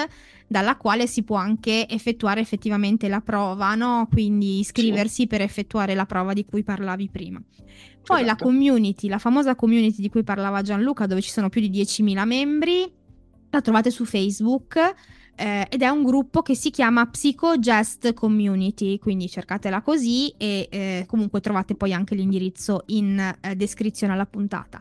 A: dalla quale si può anche effettuare effettivamente la prova no? quindi iscriversi sì. per effettuare la prova di cui parlavi prima poi esatto. la community la famosa community di cui parlava Gianluca dove ci sono più di 10.000 membri la trovate su Facebook eh, ed è un gruppo che si chiama Psychogest Community, quindi cercatela così e eh, comunque trovate poi anche l'indirizzo in eh, descrizione alla puntata.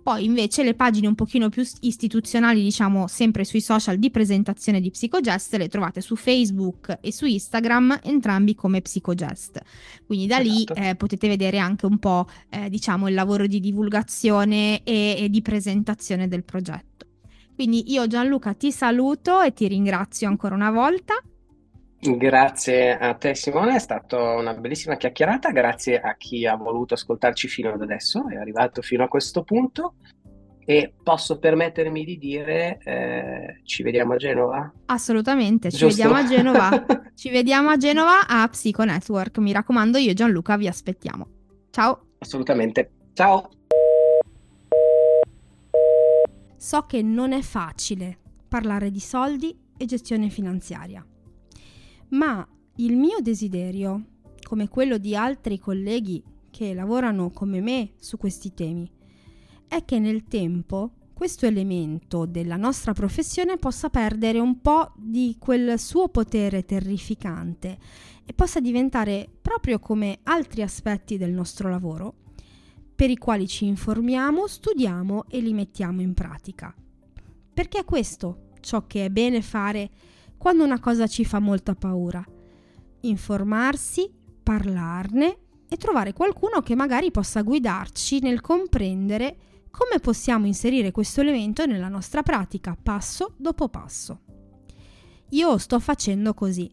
A: Poi invece le pagine un pochino più istituzionali, diciamo sempre sui social di presentazione di Psychogest, le trovate su Facebook e su Instagram, entrambi come Psychogest. Quindi da lì esatto. eh, potete vedere anche un po' eh, diciamo il lavoro di divulgazione e, e di presentazione del progetto. Quindi io Gianluca ti saluto e ti ringrazio ancora una volta.
B: Grazie a te Simone, è stata una bellissima chiacchierata, grazie a chi ha voluto ascoltarci fino ad adesso, è arrivato fino a questo punto e posso permettermi di dire eh, ci vediamo a Genova?
A: Assolutamente, ci Giusto? vediamo a Genova. ci vediamo a Genova a Psycho Network, mi raccomando io e Gianluca vi aspettiamo. Ciao.
B: Assolutamente. Ciao.
A: So che non è facile parlare di soldi e gestione finanziaria, ma il mio desiderio, come quello di altri colleghi che lavorano come me su questi temi, è che nel tempo questo elemento della nostra professione possa perdere un po' di quel suo potere terrificante e possa diventare proprio come altri aspetti del nostro lavoro per i quali ci informiamo, studiamo e li mettiamo in pratica. Perché è questo ciò che è bene fare quando una cosa ci fa molta paura. Informarsi, parlarne e trovare qualcuno che magari possa guidarci nel comprendere come possiamo inserire questo elemento nella nostra pratica passo dopo passo. Io sto facendo così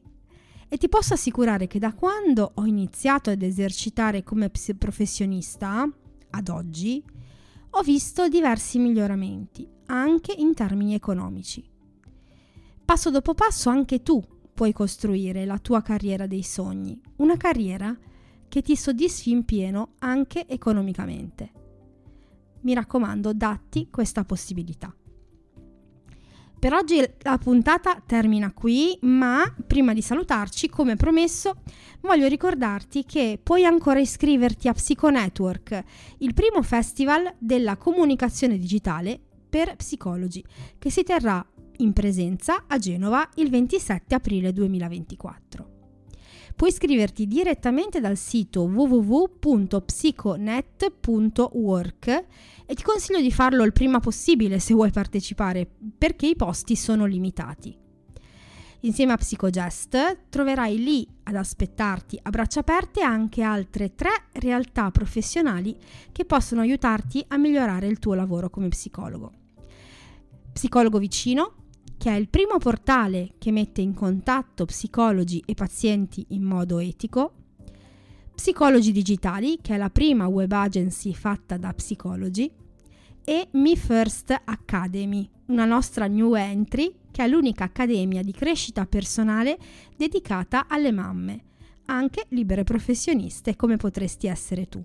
A: e ti posso assicurare che da quando ho iniziato ad esercitare come professionista ad oggi, ho visto diversi miglioramenti, anche in termini economici. Passo dopo passo anche tu puoi costruire la tua carriera dei sogni, una carriera che ti soddisfi in pieno anche economicamente. Mi raccomando, datti questa possibilità. Per oggi la puntata termina qui, ma prima di salutarci, come promesso, voglio ricordarti che puoi ancora iscriverti a Psycho Network, il primo festival della comunicazione digitale per psicologi, che si terrà in presenza a Genova il 27 aprile 2024. Puoi iscriverti direttamente dal sito www.psiconet.work e ti consiglio di farlo il prima possibile se vuoi partecipare, perché i posti sono limitati. Insieme a Psychogest troverai lì ad aspettarti a braccia aperte anche altre tre realtà professionali che possono aiutarti a migliorare il tuo lavoro come psicologo. Psicologo vicino, che è il primo portale che mette in contatto psicologi e pazienti in modo etico, Psicologi Digitali, che è la prima web agency fatta da psicologi, e Me First Academy, una nostra new entry che è l'unica accademia di crescita personale dedicata alle mamme, anche libere professioniste come potresti essere tu.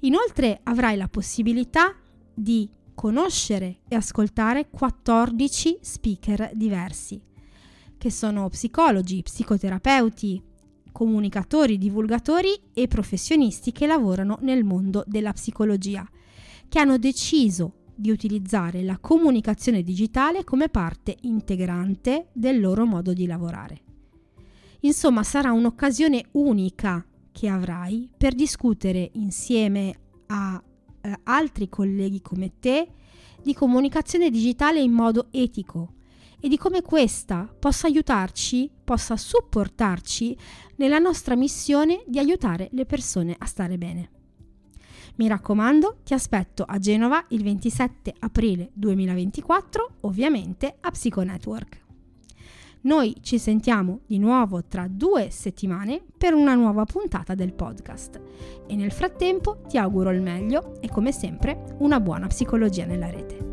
A: Inoltre avrai la possibilità di conoscere e ascoltare 14 speaker diversi, che sono psicologi, psicoterapeuti, comunicatori, divulgatori e professionisti che lavorano nel mondo della psicologia, che hanno deciso di utilizzare la comunicazione digitale come parte integrante del loro modo di lavorare. Insomma, sarà un'occasione unica che avrai per discutere insieme a eh, altri colleghi come te di comunicazione digitale in modo etico e di come questa possa aiutarci, possa supportarci nella nostra missione di aiutare le persone a stare bene. Mi raccomando, ti aspetto a Genova il 27 aprile 2024, ovviamente a Psiconetwork. Noi ci sentiamo di nuovo tra due settimane per una nuova puntata del podcast e nel frattempo ti auguro il meglio e come sempre una buona psicologia nella rete.